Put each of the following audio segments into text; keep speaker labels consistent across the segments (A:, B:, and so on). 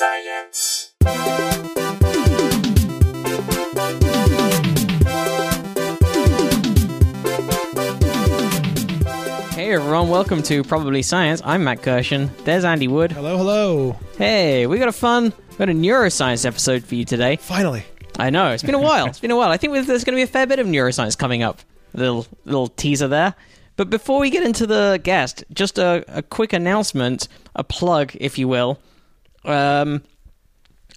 A: science.
B: Hey everyone, welcome to Probably Science. I'm Matt Kirshen. There's Andy Wood.
C: Hello, hello.
B: Hey, we got a fun, we got a neuroscience episode for you today.
C: Finally.
B: I know it's been a while. It's been a while. I think there's going to be a fair bit of neuroscience coming up. A little little teaser there. But before we get into the guest, just a, a quick announcement, a plug, if you will. Um,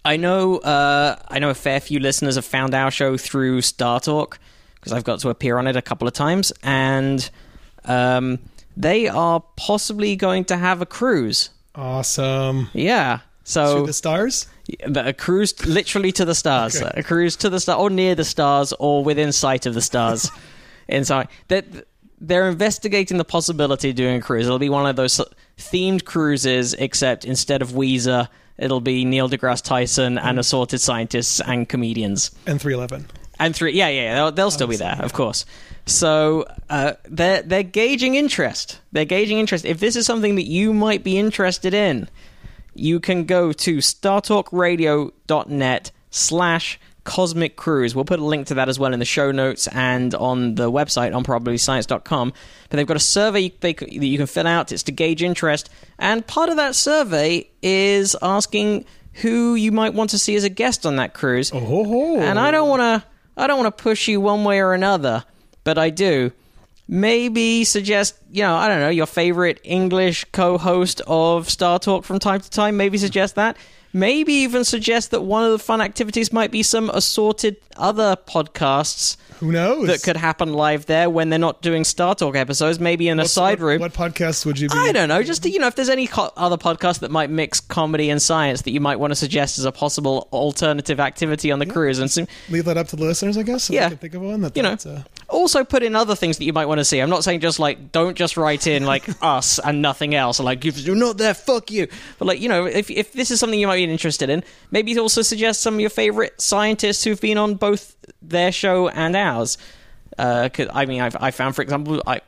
B: I know uh, I know a fair few listeners have found our show through StarTalk because I've got to appear on it a couple of times, and um, they are possibly going to have a cruise.
C: Awesome.
B: Yeah.
C: To
B: So
C: the stars?
B: a cruise literally to the stars,
C: Okay.
B: a cruise to the star, or near the stars, or within sight of the stars. Inside that they're investigating the possibility of doing a cruise. It'll be one of those themed cruises, except instead of Weezer, it'll be Neil deGrasse Tyson and assorted scientists and comedians.
C: And 311.
B: And three, yeah, yeah, they'll, they'll still be there, of course. So uh, they're they're gauging interest. They're gauging interest. If this is something that you might be interested in, you can go to startalkradio.net slash cosmic cruise. We'll put a link to that as well in the show notes and on the website on probablyscience.com. But they've got a survey they, that you can fill out. It's to gauge interest. And part of that survey is asking who you might want to see as a guest on that cruise.
C: Oh,
B: And I don't want to I don't want to push you one way or another, but I do. Maybe suggest, you know, I don't know, your favorite English co-host of StarTalk from time to time, maybe suggest that. Maybe even suggest that one of the fun activities might be some assorted other podcasts
C: Who knows?
B: that could happen live there when they're not doing StarTalk episodes, maybe in a side
C: what,
B: room.
C: What podcasts would you be?
B: I don't know. Just to, you know, if there's any co- other podcast that might mix comedy and science that you might want to suggest as a possible alternative activity on the cruise, and some,
C: Leave that up to the listeners, I guess. If
B: Yeah.
C: Can think of one. That,
B: You know.
C: uh,
B: also put in other things that you might want to see. I'm not saying just like don't just write in like us and nothing else. Like if you're not there, fuck you. But like you know, if if this is something you might be interested in, maybe also suggest some of your favorite scientists who've been on both their show and ours. Uh, I mean, I've, I found, for example, I,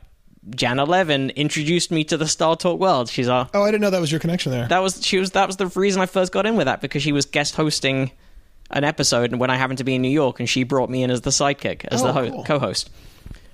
B: Janna Levin introduced me to the StarTalk world. She's our
C: oh, I didn't know that was your connection there.
B: that was she was that was the reason I first got in with that because she was guest hosting an episode and when I happened to be in New York and she brought me in as the sidekick as
C: Oh,
B: the ho-
C: cool.
B: co-host.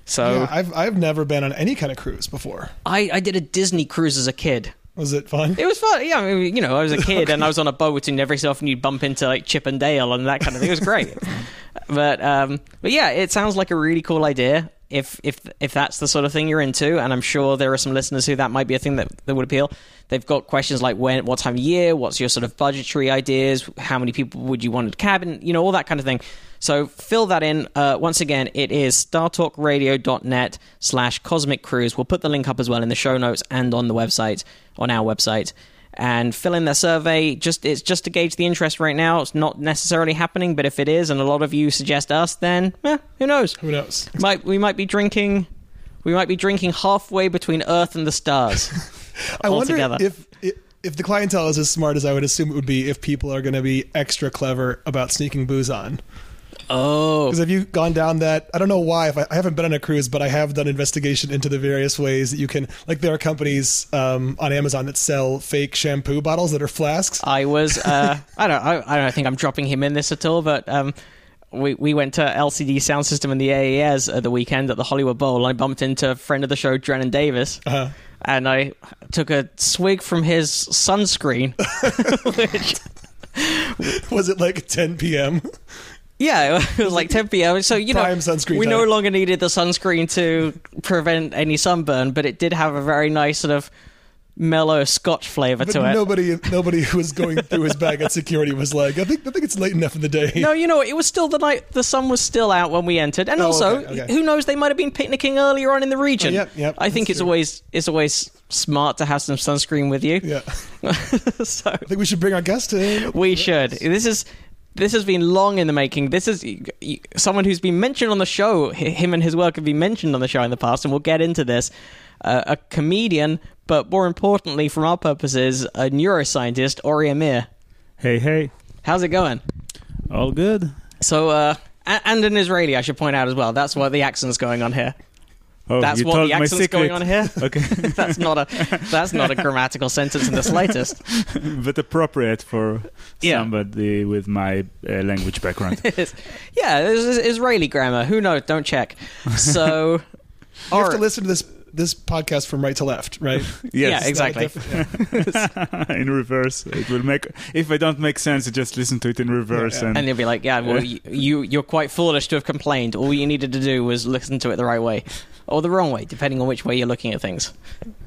B: So
C: yeah, I've I've never been on any kind of cruise before.
B: I, I did a Disney cruise as a kid.
C: Was it fun?
B: It was fun. Yeah, I mean, you know, I was a kid and I was on a boat and every so often you'd bump into like Chip and Dale and that kind of thing. It was great. but um, but yeah, it sounds like a really cool idea. If if if that's the sort of thing you're into, and I'm sure there are some listeners who that might be a thing that, that would appeal. They've got questions like when, what time of year, what's your sort of budgetary ideas, how many people would you want in a cabin, you know, all that kind of thing. So fill that in. Uh, once again, it is startalkradio.net slash cosmic cruise. We'll put the link up as well in the show notes and on the website, on our website. And fill in the survey. Just it's just to gauge the interest right now. It's not necessarily happening, but if it is, and a lot of you suggest us, then eh, who knows?
C: Who knows?
B: Might we might be drinking, we might be drinking halfway between Earth and the stars.
C: I wonder
B: altogether.
C: if, if if the clientele is as smart as I would assume it would be if people are going to be extra clever about sneaking booze on.
B: Oh,
C: Because have you gone down that? I don't know why. If I, I haven't been on a cruise, but I have done investigation into the various ways that you can. Like there are companies um, on Amazon that sell fake shampoo bottles that are flasks.
B: I was. Uh, I don't. I, I don't think I'm dropping him in this at all. But um, we we went to LCD Soundsystem in the AES at the weekend at the Hollywood Bowl. I bumped into a friend of the show, Drennon Davis,
C: Uh-huh.
B: and I took a swig from his sunscreen. which,
C: Was it like 10 p.m.?
B: Yeah, it was like 10 p.m. So you know,
C: Prime sunscreen
B: we no longer needed the sunscreen to prevent any sunburn, but it did have a very nice sort of mellow Scotch flavor
C: But
B: to it.
C: nobody, nobody who was going through his bag at security was like, I think, I think it's late enough in the day.
B: No, you know, it was still the night. The sun was still out when we entered, and
C: Oh,
B: also,
C: okay, okay.
B: who knows? They might have been picnicking earlier on in the region.
C: Oh, yep, yep,
B: I think it's
C: true.
B: always it's always smart to have some sunscreen with you.
C: Yeah,
B: so
C: I think we should bring our guest in.
B: we should. This is this has been long in the making. This is someone who's been mentioned on the show. Him and his work have been mentioned on the show in the past, and we'll get into this. Uh, a comedian, but more importantly, from our purposes, a neuroscientist, Ori Amir.
D: Hey, hey.
B: How's it going?
D: All good?
B: So, uh, and an Israeli, I should point out as well. That's why the accent's going on here.
A: Oh,
B: That's
A: you
B: what
A: told
B: the
A: my
B: accent's going on here.
A: Okay,
B: that's not a that's not a grammatical sentence in the slightest.
A: but appropriate for
B: Yeah.
A: somebody with my uh, language background.
B: It's- yeah, it's, it's Israeli grammar. Who knows? Don't check. So,
C: You have to listen to this this podcast from right to left, right?
B: yeah,
A: Yes,
B: exactly.
A: in reverse. It will make. If I don't make sense, just listen to it in reverse.
C: Yeah,
A: And,
B: And they'll be like, "Yeah, well, you, you you're quite foolish to have complained. All you needed to do was listen to it the right way, or the wrong way, depending on which way you're looking at things."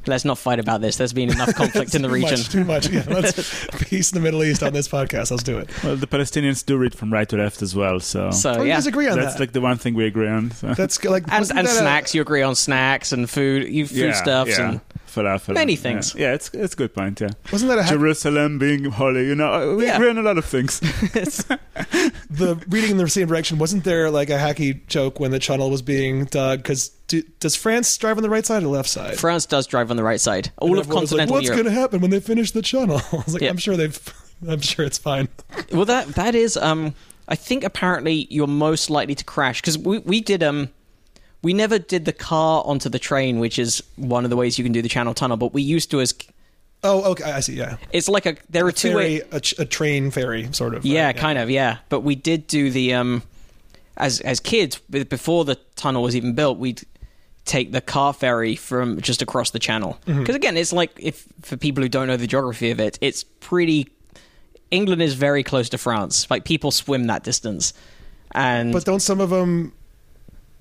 B: Let's not fight about this. There's been enough conflict in the
C: Too
B: region.
C: Much, too much. Yeah, let's peace in the Middle East on this podcast. Let's do it.
A: well, the Palestinians do read from right to left as well. So,
B: So
C: Oh, you
B: yeah,
C: guys agree on
A: that's
C: that?
A: like the one thing we agree on. So.
C: That's like
B: and and
C: that a-
B: snacks. You agree on snacks and food, you
A: yeah,
B: foodstuffs,
A: yeah.
B: and
A: falafel.
B: Many things.
A: Yeah, it's it's a good point. Yeah,
C: wasn't that a hack-
A: Jerusalem being holy. You know, we
B: Yeah.
A: agree on a lot of things.
C: the reading in the same direction? Wasn't there like a hacky joke when the tunnel was being dug? Because do, does France drive on the right side or left side?
B: France does drive on the right side. All
C: And
B: of
C: everyone was like, What's going to happen when they finish the tunnel? I was like,
B: Yeah.
C: I'm sure they've. I'm sure it's fine.
B: Well, that that is. Um, I think apparently you're most likely to crash because we we did um. We never did the car onto the train, which is one of the ways you can do the Channel Tunnel. But we used to as
C: Oh, okay. I see. Yeah,
B: it's like a there are two
C: ferry,
B: way.
C: a, ch- a train ferry, sort of.
B: Yeah,
C: right?
B: kind of. Yeah, but we did do the um, as as kids before the tunnel was even built. We'd take the car ferry from just across the channel because
C: Mm-hmm.
B: again, it's like if for people who don't know the geography of it, it's pretty. England is very close to France. Like people swim that distance, and
C: But don't some of them?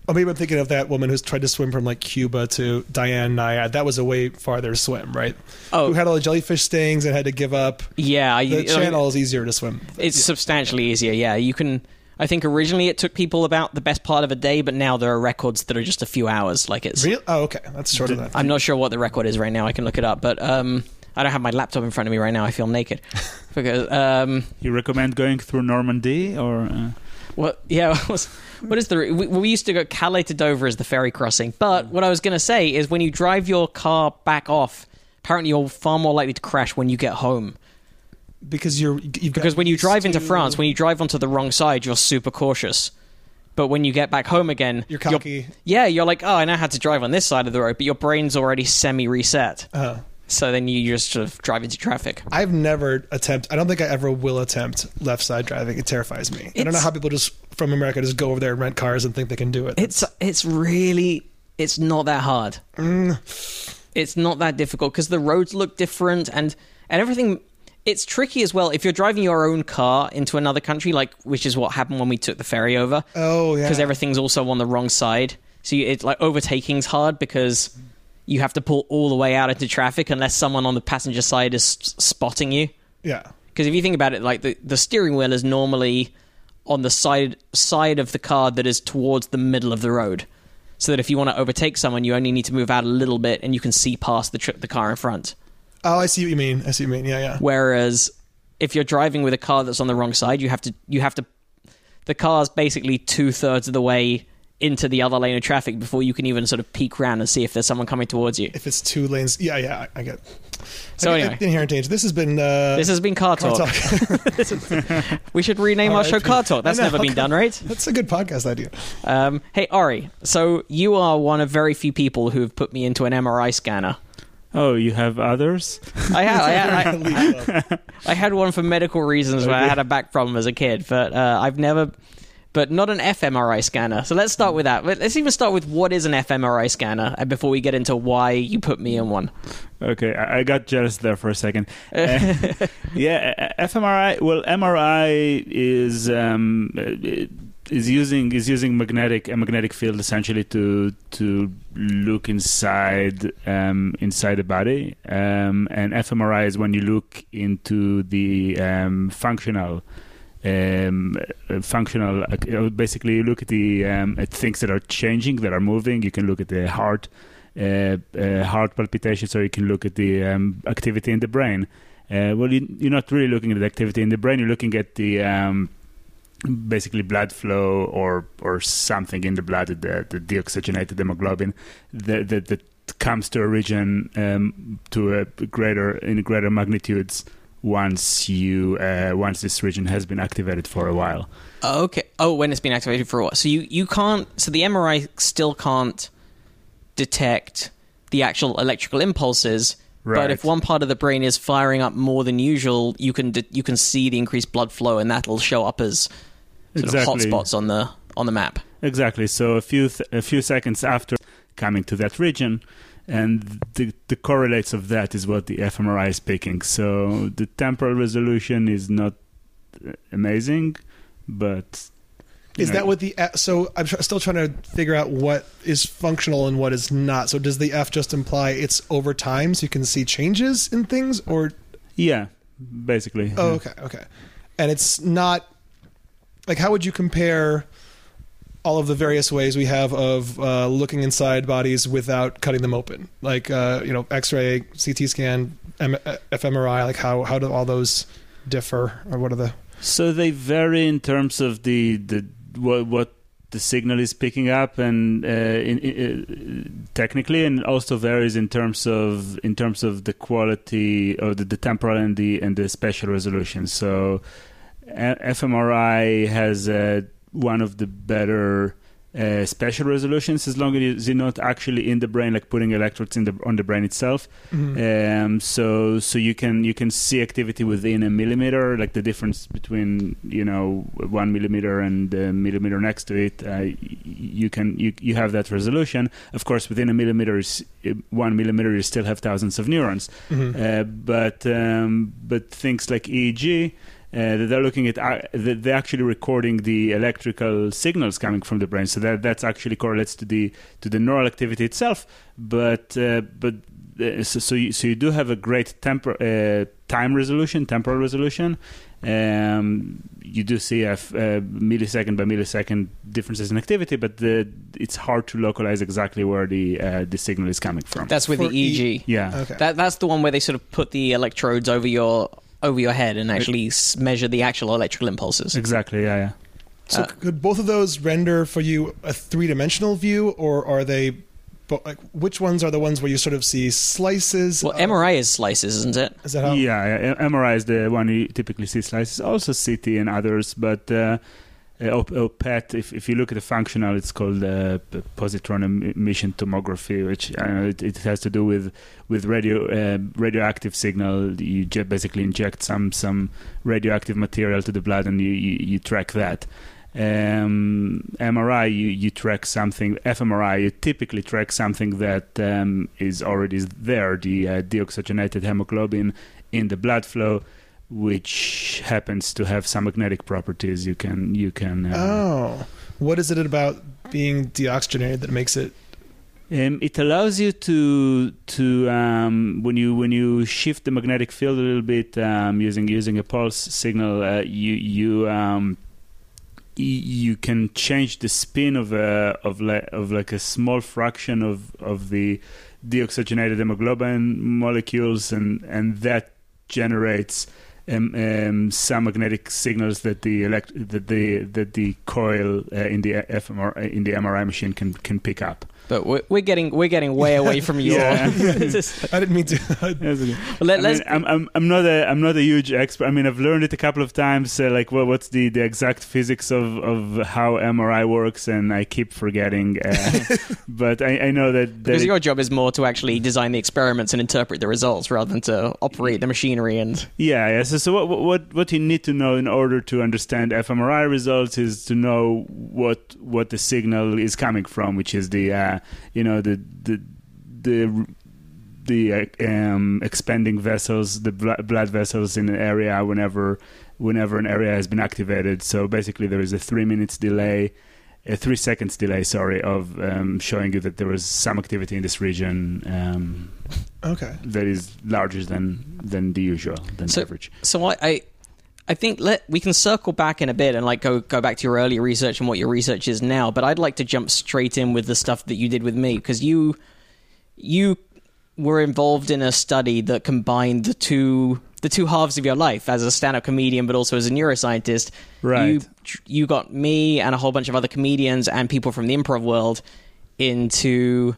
C: Oh, maybe I'm thinking of that woman who's tried to swim from like Cuba to Diane Nyad. That was a way farther swim, right?
B: Oh.
C: who had all the jellyfish stings and had to give up.
B: yeah, I-
C: The
B: I mean,
C: channel is easier to swim.
B: It's substantially easier. Yeah, you can. I think originally it took people about the best part of a day, but now there are records that are just a few hours. Like it's.
C: Real? Oh, okay. That's shorter than that.
B: I'm not sure what the record is right now. I can look it up, but um, I don't have my laptop in front of me right now. I feel naked because um,
A: You recommend going through Normandy or? Uh,
B: what? Yeah, what is the? We, we used to go Calais to Dover as the ferry crossing, but what I was going to say is when you drive your car back off, apparently you're far more likely to crash when you get home.
C: because you're you've
B: Because when you drive into
C: to-
B: France, when you drive onto the wrong side, you're super cautious. But when you get back home again,
C: You're cocky.
B: yeah, you're like, oh, I now had to drive on this side of the road, but your brain's already semi-reset.
C: Uh,
B: So then you just sort of drive into traffic.
C: I've never attempt. I don't think I ever will attempt left side driving. It terrifies me. I don't know how people just from America just go over there and rent cars and think they can do it.
B: It's it's really it's not that hard.
C: Mm.
B: It's not that difficult because the roads look different and and everything. It's tricky as well if you're driving your own car into another country, like which is what happened when we took the ferry over.
C: oh yeah.
B: because everything's also on the wrong side. So you, it's like overtaking's hard because you have to pull all the way out into traffic unless someone on the passenger side is s- spotting you.
C: yeah.
B: Because if you think about it, like the, the steering wheel is normally on the side side of the car that is towards the middle of the road, so that if you want to overtake someone, you only need to move out a little bit and you can see past the the car in front.
C: Oh, I see what you mean. I see what you mean. Yeah, yeah.
B: Whereas if you're driving with a car that's on the wrong side, you have to you have to the car's basically two thirds of the way into the other lane of traffic before you can even sort of peek around and see if there's someone coming towards you.
C: If it's two lanes, yeah, yeah, I, I get.
B: So
C: I get
B: anyway.
C: the inherent danger. This has been. Uh,
B: This has been car
C: Car
B: talk.
C: Talk.
B: We should rename our show
C: R.I.P.
B: Car Talk. That's
C: know.
B: never been done, right?
C: That's a good podcast idea.
B: Um, hey Ori, so you are one of very few people who have put me into an MRI scanner.
A: oh, you have others?
B: I had, I, had, I,
C: Leave.
B: I had one for medical reasons where I had a back problem as a kid, but uh, I've never, but not an fMRI scanner. So let's start with that. Let's even start with what is an fMRI scanner uh, before we get into why you put me in one.
A: Okay, I, got jealous there for a second. Uh, yeah, uh, fMRI. Well, MRI is um, uh, is using is using magnetic a magnetic field essentially to to look inside um, inside the body, um, and fMRI is when you look into the um, functional. Um, uh, functional. Uh, know, basically, you look at the um, at things that are changing, that are moving. You can look at the heart, uh, uh, heart palpitations, or you can look at the um, activity in the brain. Uh, well, you, you're not really looking at the activity in the brain. You're looking at the um, basically blood flow or or something in the blood, the, the deoxygenated hemoglobin that comes to a region um, to a greater in greater magnitudes once you uh, once this region has been activated for a while.
B: Okay. Oh, when it's been activated for a while. So you, you can't. So the MRI still can't detect the actual electrical impulses.
A: Right.
B: But if one part of the brain is firing up more than usual, you can de- you can see the increased blood flow, and that'll show up as sort
A: Exactly.
B: of hotspots on the on the map.
A: Exactly. So a few th- a few seconds after coming to that region, and the the correlates of that is what the fMRI is picking. So the temporal resolution is not amazing, but
C: Is
A: know,
C: that what the so? I'm tr- still trying to figure out what is functional and what is not. So does the F just imply it's over time, so you can see changes in things, or
A: Yeah, basically.
C: oh,
A: yeah.
C: okay, okay, and it's not like how would you compare all of the various ways we have of uh, looking inside bodies without cutting them open, like uh, you know, X-ray, CT scan, M- uh, fMRI. Like how how do all those differ, or what are the
A: So they vary in terms of the the what, what the signal is picking up, and uh, in, in, uh, technically, and also varies in terms of in terms of the quality of the, the temporal and the and the spatial resolution. So uh, fMRI has uh, one of the better. Uh, spatial resolutions as long as you're not actually in the brain like putting electrodes in the on the brain itself um, so so you can you can see activity within a millimeter, like the difference between you know one millimeter and the millimeter next to it. Uh, you can you you have that resolution. Of course, within a millimeter, is, uh, one millimeter, you still have thousands of neurons. Uh, but um, but things like EEG. Uh, that they're looking at, uh, that they're actually recording the electrical signals coming from the brain, so that that's actually correlates to the to the neural activity itself. But uh, but uh, so so you, so you do have a great temper, uh, time resolution, temporal resolution. Um, you do see a f- uh, millisecond by millisecond differences in activity, but the, it's hard to localize exactly where the uh, the signal is coming from.
B: That's with
C: For
B: the
C: E-
A: yeah,
C: okay?
B: That that's the one where they sort of put the electrodes over your over your head and actually s- measure the actual electrical impulses.
A: exactly. Yeah, yeah.
C: So
B: Uh,
C: could both of those render for you a three-dimensional view, or are they? bo- Like, which ones are the ones where you sort of see slices?
B: Well,
C: Uh,
B: MRI is slices, isn't it?
C: Is that how?
A: Yeah, yeah, MRI is the one you typically see slices. Also CT and others, but uh, uh, PET. If, if you look at the functional, it's called uh, positron emission tomography, which know it, it has to do with with radio uh, radioactive signal. You basically inject some some radioactive material to the blood, and you you, you track that. Um, MRI, you, you track something. fMRI, you typically track something that um, is already there, the uh, deoxygenated hemoglobin in the blood flow, which happens to have some magnetic properties. You can you can. Uh,
C: Oh, what is it about being deoxygenated that makes it?
A: Um, it allows you to to um, when you when you shift the magnetic field a little bit um, using using a pulse signal, uh, you you um, you can change the spin of a of like of like a small fraction of of the deoxygenated hemoglobin molecules, and and that generates. Um, um, some magnetic signals that the elect- that the that the coil uh, in the FMR in the MRI machine can can pick up.
B: But we're, we're getting we're getting way away from you.
A: Yeah.
B: This
C: I didn't mean to.
A: That's okay.
B: let,
A: I
B: let's
A: mean, I'm, I'm I'm not a I'm not a huge expert. I mean, I've learned it a couple of times. Uh, like, well, what's the, the exact physics of, of how MRI works, and I keep forgetting. Uh, but I, I know that, that
B: because
A: it-
B: your job is more to actually design the experiments and interpret the results rather than to operate the machinery and
A: yeah, yeah. So, so what what what you need to know in order to understand fMRI results is to know what what the signal is coming from, which is the uh, you know the the the the uh, um, expanding vessels, the bl- blood vessels in an area whenever whenever an area has been activated. So basically, there is a three minutes delay, a three seconds delay, sorry, of um, showing you that there was some activity in this region um,
C: okay.
A: that is larger than than the usual, than
B: So-
A: average.
B: So I, I, I think let we can circle back in a bit and like go go back to your earlier research and what your research is now. But I'd like to jump straight in with the stuff that you did with me because you, you were involved in a study that combined the two the two halves of your life as a stand-up comedian, but also as a neuroscientist.
A: Right.
B: You you got me and a whole bunch of other comedians and people from the improv world into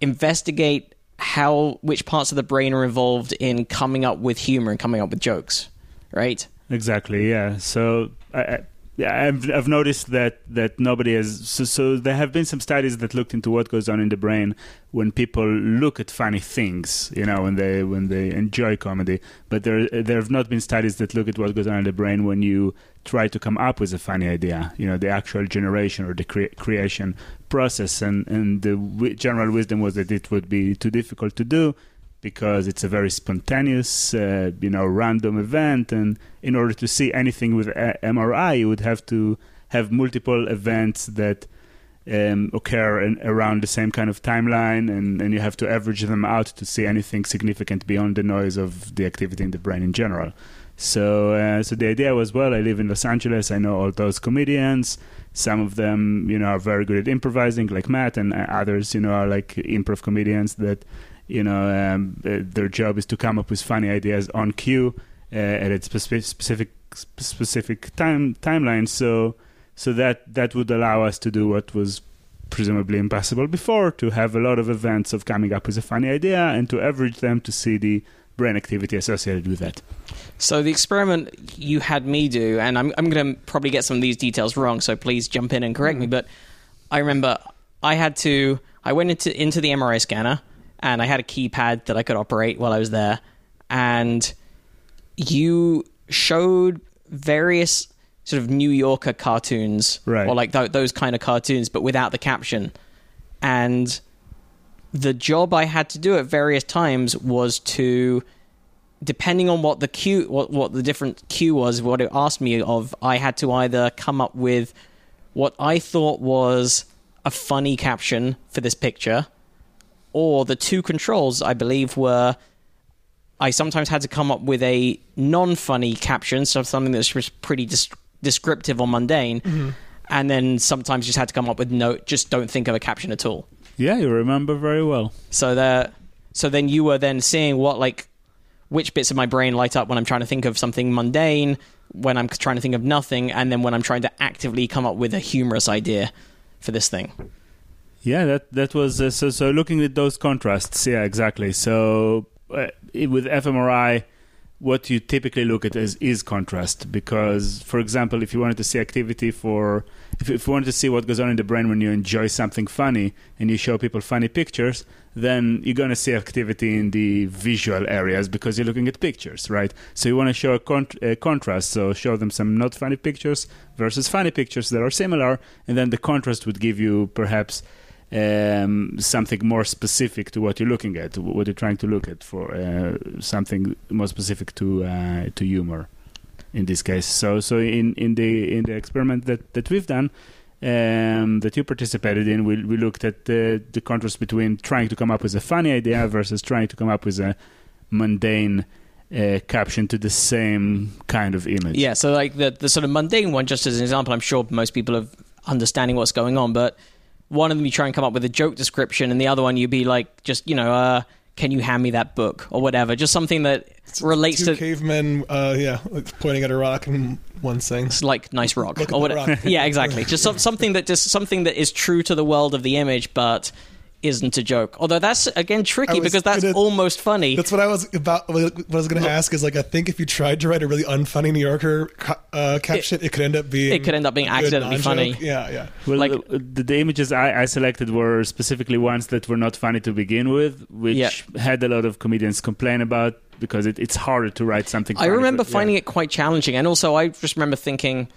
B: investigate how which parts of the brain are involved in coming up with humor and coming up with jokes right
A: Exactly. Yeah. So I, I, yeah, I've I've noticed that that nobody has. So, so there have been some studies that looked into what goes on in the brain when people look at funny things. You know, when they when they enjoy comedy. But there there have not been studies that look at what goes on in the brain when you try to come up with a funny idea. You know, the actual generation or the cre- creation process. And and the w- general wisdom was that it would be too difficult to do because it's a very spontaneous, uh, you know, random event. And in order to see anything with a- MRI, you would have to have multiple events that um, occur in, around the same kind of timeline, and, and you have to average them out to see anything significant beyond the noise of the activity in the brain in general. So, uh, so the idea was, well, I live in Los Angeles. I know all those comedians. Some of them, you know, are very good at improvising, like Matt, and uh, others, you know, are like improv comedians that you know, um, their job is to come up with funny ideas on cue uh, at a specific specific specific time timeline. So so that that would allow us to do what was presumably impossible before to have a lot of events of coming up with a funny idea and to average them to see the brain activity associated with that.
B: So the experiment you had me do, and I'm I'm going to probably get some of these details wrong, so please jump in and correct me. But I remember I had to I went into into the MRI scanner and I had a keypad that I could operate while I was there. And you showed various sort of New Yorker cartoons,
A: Right.
B: or like th- those kind of cartoons, but without the caption. And the job I had to do at various times was to, depending on what the cue, what what the different cue was, what it asked me of, I had to either come up with what I thought was a funny caption for this picture or the two controls I believe were I sometimes had to come up with a non-funny caption, so something that's just pretty dis- descriptive or mundane, mm-hmm. and then sometimes just had to come up with no, just don't think of a caption at all.
A: Yeah, you remember very well.
B: So that, so then you were then seeing what like which bits of my brain light up when I'm trying to think of something mundane, when I'm trying to think of nothing, and then when I'm trying to actively come up with a humorous idea for this thing.
A: Yeah, that that was uh, so. So looking at those contrasts, yeah, exactly. So uh, with fMRI, what you typically look at is is contrast because, for example, if you wanted to see activity for if, if you wanted to see what goes on in the brain when you enjoy something funny and you show people funny pictures, then you're going to see activity in the visual areas because you're looking at pictures, right? So you want to show a, a contrast, so show them some not funny pictures versus funny pictures that are similar, and then the contrast would give you perhaps um, something more specific to what you're looking at, what you're trying to look at for uh, something more specific to uh, to humor in this case. So so in, in the in the experiment that, that we've done um, that you participated in, we we looked at the the contrast between trying to come up with a funny idea versus trying to come up with a mundane uh, caption to the same kind of image.
B: Yeah, so like the the sort of mundane one, just as an example, I'm sure most people are understanding what's going on, but one of them you try and come up with a joke description, and the other one you'd be like, just you know, uh, can you hand me that book or whatever, just something that relates
C: Two
B: to
C: cavemen, uh, yeah, like pointing at a rock and one saying,
B: it's like nice rock or whatever.
C: rock.
B: yeah, exactly. Just some, something that just something that is true to the world of the image, but isn't a joke. Although that's again tricky
C: was
B: because that's
C: gonna-
B: almost funny.
C: That's what I was about. What I was going to ask is like, I think if you tried to write a really unfunny New Yorker uh, caption, it, could end up being
B: it could end up being accidentally funny.
C: Yeah, yeah.
A: Well,
B: Like-
A: the, the, the images I, I selected were specifically ones that were not funny to begin with, which
B: Yeah.
A: had a lot of comedians complain about because it, it's harder to write something.
B: I remember
A: but, yeah.
B: finding it quite challenging, and also I just remember thinking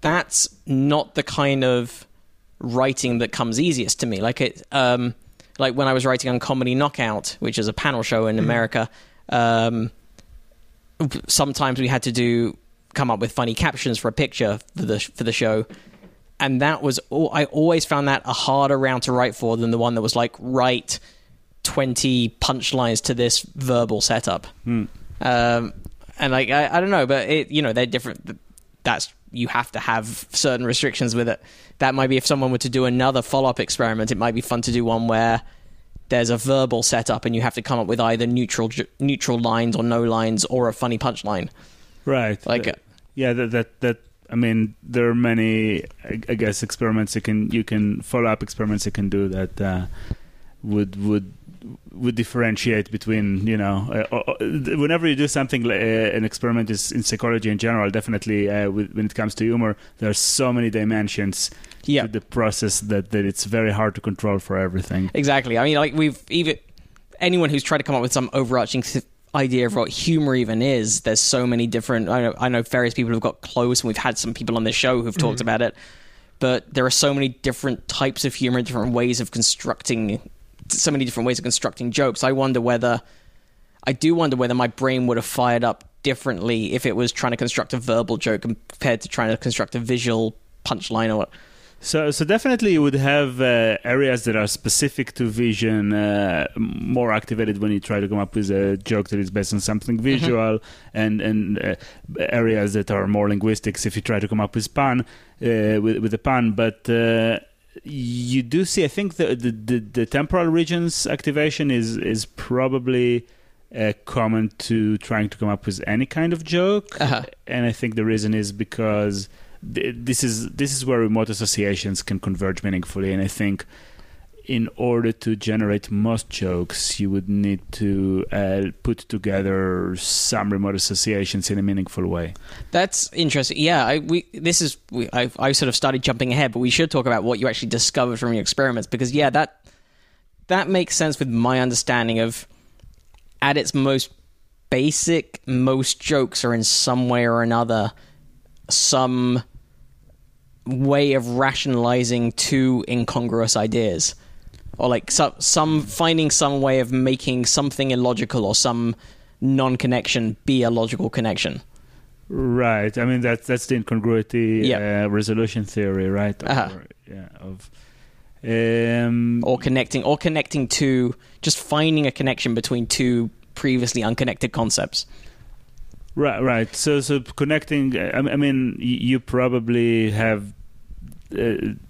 B: that's not the kind of writing that comes easiest to me. Like it, um, like when I was writing on Comedy Knockout, which is a panel show in America. Um, sometimes we had to do come up with funny captions for a picture for the for the show. And that was al- I always found that a harder round to write for than the one that was like write twenty punchlines to this verbal setup. Um, and like I, I don't know, but it you know they're different. That's you have to have certain restrictions with it. That might be if someone were to do another follow up experiment, it might be fun to do one where there's a verbal setup and you have to come up with either neutral neutral lines or no lines or a funny punchline.
A: right.
B: Like
A: Uh, yeah, that that that. I mean, there are many, I, I guess, experiments you can you can follow up experiments you can do that uh, would would would differentiate between you know uh, uh, whenever you do something uh, an experiment is in psychology in general definitely uh, with, when it comes to humor there are so many dimensions
B: Yeah.
A: to the process that, that it's very hard to control for everything
B: Exactly. I mean, like we've even anyone who's tried to come up with some overarching th- idea of what humor even is. There's so many different. I know, I know various people who've got close, and we've had some people on the show who've talked about it. But there are so many different types of humor, different ways of constructing, so many different ways of constructing jokes. I wonder whether, I do wonder whether my brain would have fired up differently if it was trying to construct a verbal joke compared to trying to construct a visual punchline or what.
A: So, so definitely you would have uh, areas that are specific to vision uh, more activated when you try to come up with a joke that is based on something visual, and and uh, areas that are more linguistics if you try to come up with pun uh, with with a pun. But uh, you do see, I think the the, the, the temporal regions activation is is probably. Uh, common to trying to come up with any kind of joke,
B: Uh-huh.
A: and I think the reason is because th- this is this is where remote associations can converge meaningfully and i think in order to generate most jokes you would need to uh, put together some remote associations in a meaningful way
B: That's interesting. Yeah, I, we this is we, I, I sort of started jumping ahead, but we should talk about what you actually discovered from your experiments because yeah, that that makes sense with my understanding of at its most basic, most jokes are in some way or another some way of rationalizing two incongruous ideas or like some, some finding some way of making something illogical or some non-connection be a logical connection
A: right i mean that's that's the incongruity
B: Yeah.
A: uh, resolution theory right
B: Uh-huh.
A: Or, yeah of um,
B: or connecting or connecting to just finding a connection between two previously unconnected concepts
A: Right, right. So, so connecting. I I mean, you probably have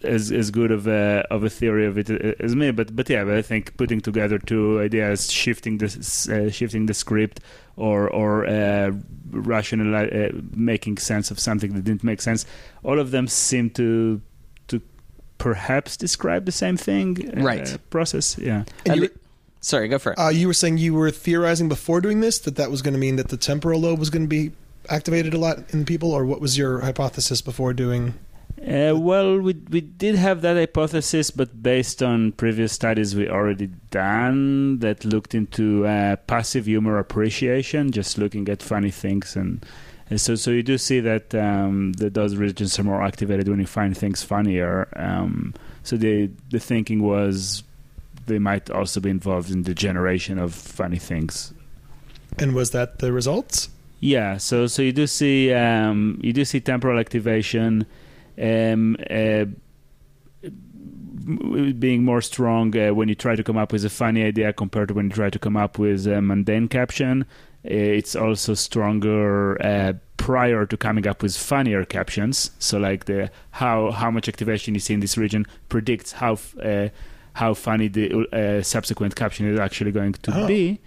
A: as as good of a of a theory of it uh, as me, but but yeah, but I think putting together two ideas, shifting the uh, shifting the script, or or uh, rational uh, making sense of something that didn't make sense, all of them seem to to perhaps describe the same thing. uh,
B: Right.
A: Process. Yeah.
C: And you,
B: sorry go for it
C: uh, you were saying you were theorizing before doing this that that was going to mean that the temporal lobe was going to be activated a lot in people, or what was your hypothesis before doing?
A: Uh, well, we we did have that hypothesis, but based on previous studies we already done that looked into uh, passive humor appreciation, just looking at funny things, and, and so so you do see that um, that those regions are more activated when you find things funnier. Um, so the the thinking was they might also be involved in the generation of funny things.
C: And was that the results?
A: Yeah, so so you do see um, you do see temporal activation um, uh, being more strong uh, when you try to come up with a funny idea compared to when you try to come up with a mundane caption. Uh, It's also stronger uh, prior to coming up with funnier captions. So like the how how much activation you see in this region predicts how f- uh, how funny the uh, subsequent caption is actually going to
C: Oh.
A: be.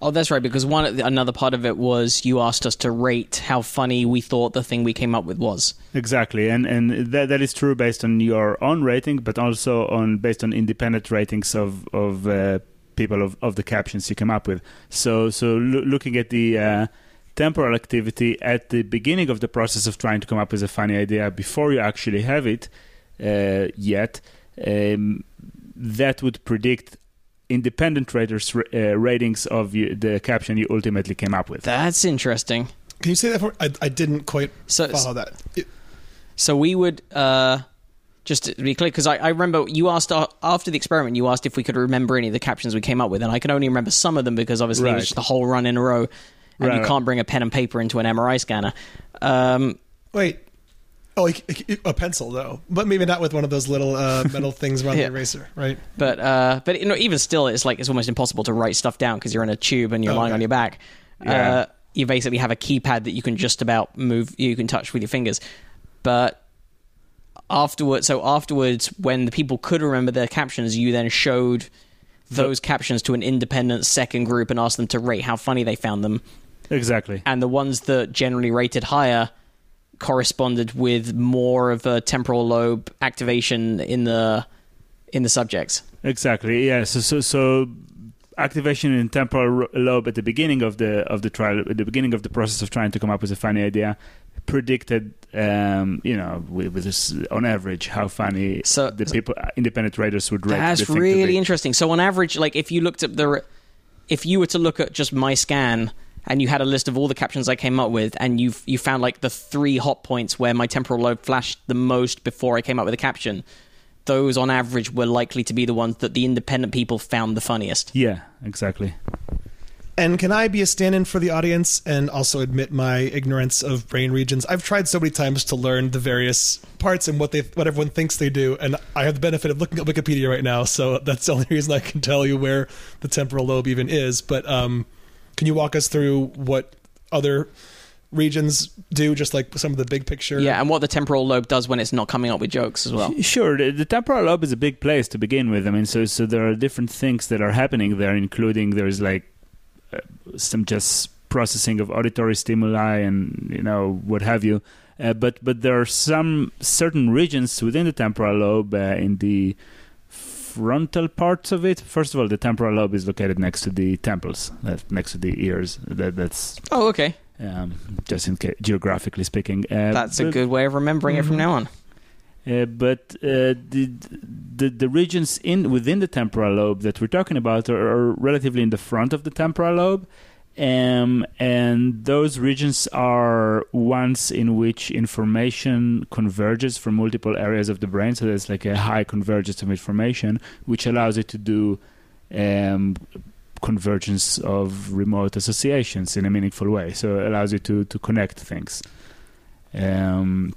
B: Oh that's right because one another part of it was you asked us to rate how funny we thought the thing we came up with was
A: Exactly, and and that that is true based on your own rating, but also on based on independent ratings of of uh, people of, of the captions you come up with. So so loo- looking at the uh, temporal activity at the beginning of the process of trying to come up with a funny idea before you actually have it uh, yet, um, that would predict independent raters uh, ratings of you, the caption you ultimately came up with.
B: that's interesting
C: Can you say that for? I, I didn't quite
B: so
C: follow that. It-
B: So we would uh, just to be clear, because I, I remember you asked uh, after the experiment, you asked if we could remember any of the captions we came up with, and I can only remember some of them because obviously it was just a whole run in a row, and you
A: Right.
B: can't bring a pen and paper into an MRI scanner. Um,
C: Wait. Oh, like, a pencil though, but maybe not with one of those little uh, metal things around
B: Yeah.
C: the eraser, right?
B: but uh, but you know, even still, it's like it's almost impossible to write stuff down because you're in a tube and you're
C: Oh,
B: lying on your back.
A: Yeah.
B: Uh, you basically have a keypad that you can just about move, you can touch with your fingers, but afterwards, so afterwards, when the people could remember their captions, you then showed those captions to an independent second group and asked them to rate how funny they found them,
A: Exactly.
B: and the ones that generally rated higher corresponded with more of a temporal lobe activation in the in the subjects.
A: Exactly. Yeah. So so so activation in temporal lobe at the beginning of the of the trial, at the beginning of the process of trying to come up with a funny idea, predicted, um, you know, with, with this, on average, how funny
B: So-
A: the people, independent raters would rate. the
B: That's really interesting. So on average, like if you looked at the, if you were to look at just my scan and you had a list of all the captions I came up with, and you you found like the three hot points where my temporal lobe flashed the most before I came up with a caption, those on average were likely to be the ones that the independent people found the funniest.
A: Yeah, exactly.
C: And can I be a stand-in for the audience and also admit my ignorance of brain regions? I've tried so many times to learn the various parts and what they what everyone thinks they do, and I have the benefit of looking at Wikipedia right now, so that's the only reason I can tell you where the temporal lobe even is. But um, can you walk us through what other regions do, just like some of the big picture?
B: Yeah, and what the temporal lobe does when it's not coming up with jokes as well.
A: Sure, the, the temporal lobe is a big place to begin with. I mean, so so there are different things that are happening there, including there's like uh, some just processing of auditory stimuli and you know what have you. Uh, but but there are some certain regions within the temporal lobe uh, in the frontal parts of it. First of all, the temporal lobe is located next to the temples, next to the ears. That, that's
B: Oh, okay,
A: um, just in case, geographically speaking. Uh,
B: that's a good way of remembering it from
C: Mhm.
B: now on.
A: uh, but uh, the, the the regions in within the temporal lobe that we're talking about are, are relatively in the front of the temporal lobe, um, and those regions are ones in which information converges from multiple areas of the brain. So there's like a high convergence of information, which allows it to do um, convergence of remote associations in a meaningful way. So it allows you to to connect things. Um,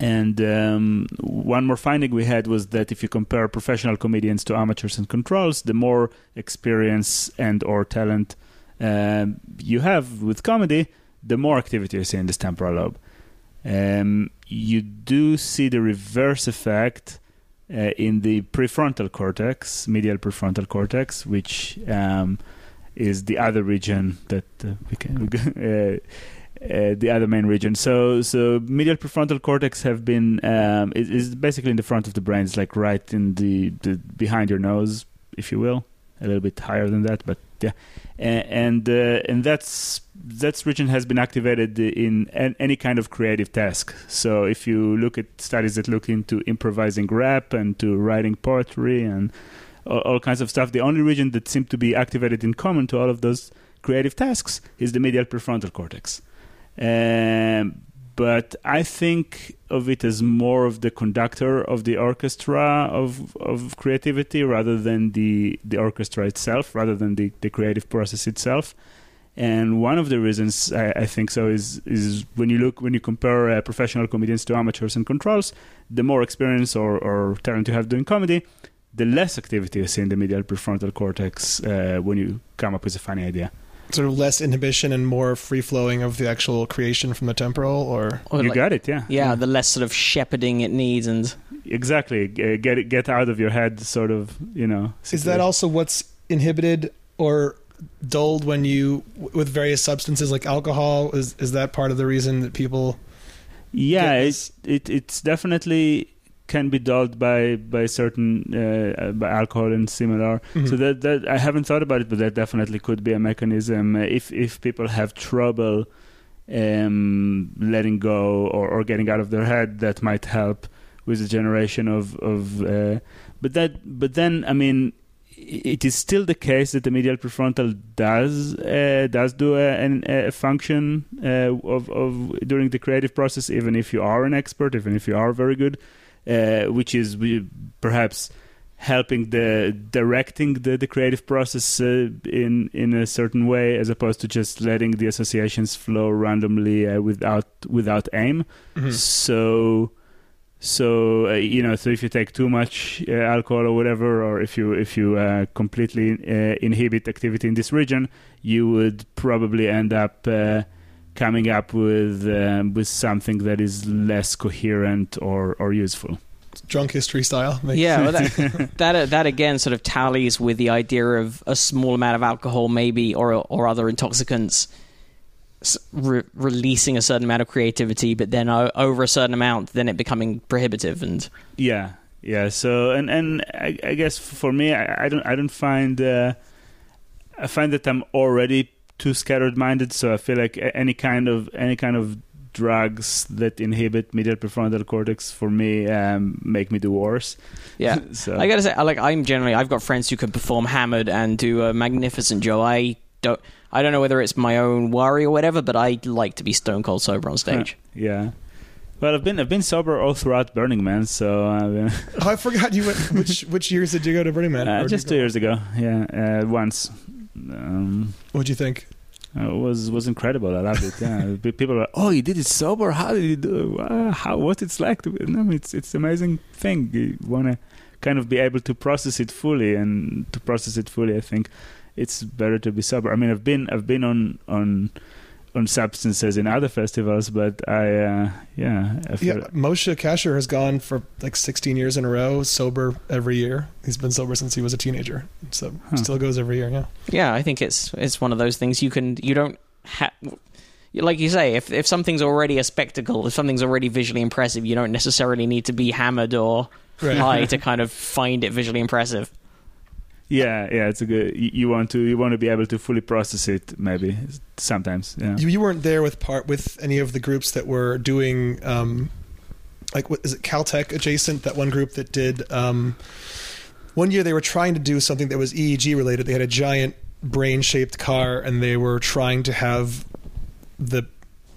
A: and um, one more finding we had was that if you compare professional comedians to amateurs and controls, the more experience and or talent um, you have with comedy, the more activity you see in this temporal lobe. Um, you do see the reverse effect uh, in the prefrontal cortex, medial prefrontal cortex, which um, is the other region that uh, we can. Uh, uh, the other main region. So, so medial prefrontal cortex have been um, is, is basically in the front of the brain. It's like right in the, the behind your nose, if you will, a little bit higher than that, but yeah. A- And uh, and that's that region has been activated in any kind of creative task. So if you look at studies that look into improvising rap and to writing poetry and all, all kinds of stuff, the only region that seemed to be activated in common to all of those creative tasks is the medial prefrontal cortex. Um, but I think of it as more of the conductor of the orchestra of of creativity rather than the the orchestra itself, rather than the, the creative process itself. And one of the reasons I, I think so is is when you look when you compare uh, professional comedians to amateurs and controls, the more experience or, or talent you have doing comedy, the less activity you see in the medial prefrontal cortex uh, when you come up with a funny idea.
C: Sort of less inhibition and more free flowing of the actual creation from the temporal, or
B: Or
A: you
B: like-
A: got it, yeah.
B: yeah, mm. the less sort of shepherding it needs, and
A: exactly G- uh, get it, get out of your head sort of you know
C: is that also what's inhibited or dulled when you with various substances like alcohol? Is is that part of the reason that people?
A: yeah
C: get
A: it,
C: this?
A: it it's definitely can be dulled by by certain uh, by alcohol and similar
C: Mhm.
A: so that that I haven't thought about it but that definitely could be a mechanism Uh, if if people have trouble um letting go or, or getting out of their head that might help with the generation of of uh, but that but then I mean it is still the case that the medial prefrontal does uh, does do a, an, a function uh, of, of during the creative process, even if you are an expert, even if you are very good, uh, which is perhaps helping the directing the, the creative process uh, in in a certain way, as opposed to just letting the associations flow randomly uh, without without aim.
C: Mhm.
A: So, so uh, you know, so if you take too much uh, alcohol or whatever, or if you if you uh, completely uh, inhibit activity in this region, you would probably end up uh, coming up with um, with something that is less coherent or or useful.
C: drunk history style. Like-
B: yeah, well, that, that that again sort of tallies with the idea of a small amount of alcohol, maybe, or or other intoxicants, re- releasing a certain amount of creativity, but then o- over a certain amount, then it becoming prohibitive. And
A: Yeah, yeah. So and and I, I guess for me, I, I don't I don't find uh, I find that I'm already too scattered minded, so I feel like any kind of any kind of drugs that inhibit medial prefrontal cortex for me um, make me do worse.
B: Yeah.
A: so
B: i gotta say like i'm generally i've got friends who can perform hammered and do a magnificent job. I don't I don't know whether it's my own worry or whatever, but I like to be stone cold sober on stage.
A: yeah. Well, I've been I've been sober all throughout Burning Man, so uh,
C: Oh, I forgot you went. Which which years did you go to Burning Man?
A: uh, just two
C: go-
A: years ago. Yeah, uh, once. Um,
C: What'd you think?
A: Uh, It was was incredible. I loved it. Yeah, Pe- people were, oh, you did it sober. How did you do? it? How what it's like to? No, it's it's amazing thing. You want to kind of be able to process it fully, and to process it fully, I think it's better to be sober. I mean, I've been I've been on on on substances in other festivals, but I uh, yeah I
C: Yeah, Moshe Kasher has gone for like 16 years in a row, sober every year. He's been sober since he was a teenager, so
A: Huh.
C: still goes every year. Yeah.
B: Yeah, I think it's it's one of those things you can you don't have. Like you say, if if something's already a spectacle, if something's already visually impressive, you don't necessarily need to be hammered or
C: Right.
B: high to kind of find it visually impressive.
A: Yeah yeah it's a good. You, want to you want to be able to fully process it maybe sometimes. Yeah.
C: You, you weren't there with part with any of the groups that were doing, um, like what is it, Caltech adjacent? That one group that did. Um, one year they were trying to do something that was EEG related. They had a giant brain-shaped car, and they were trying to have the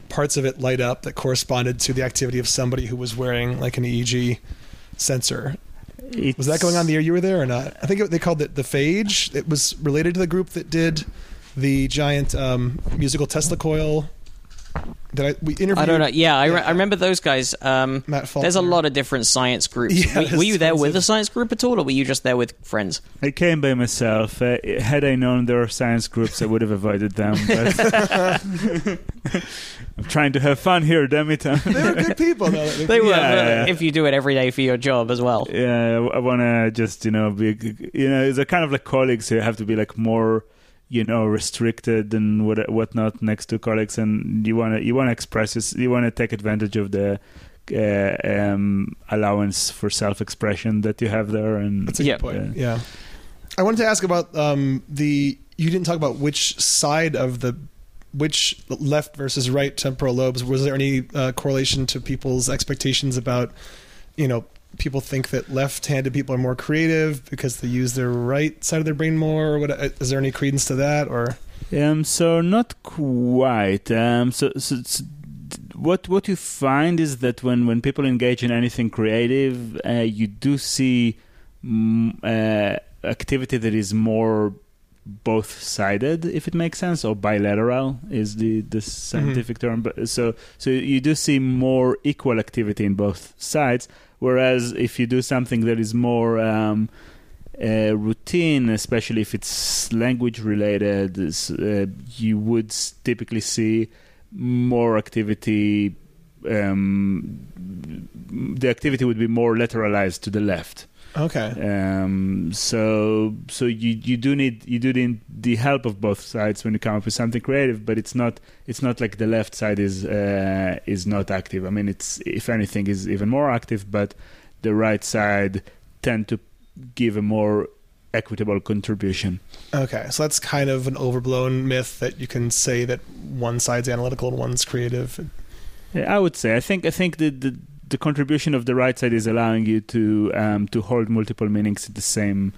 C: parts of it light up that corresponded to the activity of somebody who was wearing like an EEG sensor. Was that going on the year you were there or not? I think it, they called it the Phage. It was related to the group that did the giant um, musical Tesla coil. That I we interviewed.
B: I don't know. Yeah, I, re- I remember those guys. Um,
C: Matt Faulkner.
B: there's a lot of different science groups.
C: Yeah,
B: were, were you there with
C: of-
B: a science group at all, or were you just there with friends?
A: I came by myself. Uh, had I known there were science groups, I would have avoided them. But I'm trying to have fun here, damn it.
C: They were good people, though.
B: They were.
A: Yeah, yeah.
B: If you do it every day for your job as well.
A: yeah, I want to just you know be you know it's a kind of like colleagues. So you have to be like more you know restricted and what whatnot next to colleagues, and you want to you want to express this, you want to take advantage of the. Uh, um, allowance for self-expression that you have there, and
C: That's a
B: Yeah.
C: good point. Yeah. I wanted to ask about um, the. You didn't talk about which side of the, which left versus right temporal lobes. Was there any uh, correlation to people's expectations about, you know, people think that left-handed people are more creative because they use their right side of their brain more? Or what? Is there any credence to that? Or
A: Um, so not quite. Um, so, so, so what what you find is that when, when people engage in anything creative, uh, you do see mm, uh, activity that is more both sided, if it makes sense, or bilateral is the, the scientific term. But so so you do see more equal activity in both sides. Whereas if you do something that is more um, uh, routine, especially if it's language related, uh, you would typically see more activity. Um, the activity would be more lateralized to the left.
C: Okay,
A: Um, so so you, you do need you do need the help of both sides when you come up with something creative, but it's not it's not like the left side is uh, is not active. I mean, it's if anything is even more active, but the right side tend to give a more equitable contribution.
C: okay. So that's kind of an overblown myth that you can say that one side's analytical and one's creative.
A: Yeah, I would say I think I think the, the the contribution of the right side is allowing you to um, to hold multiple meanings at the same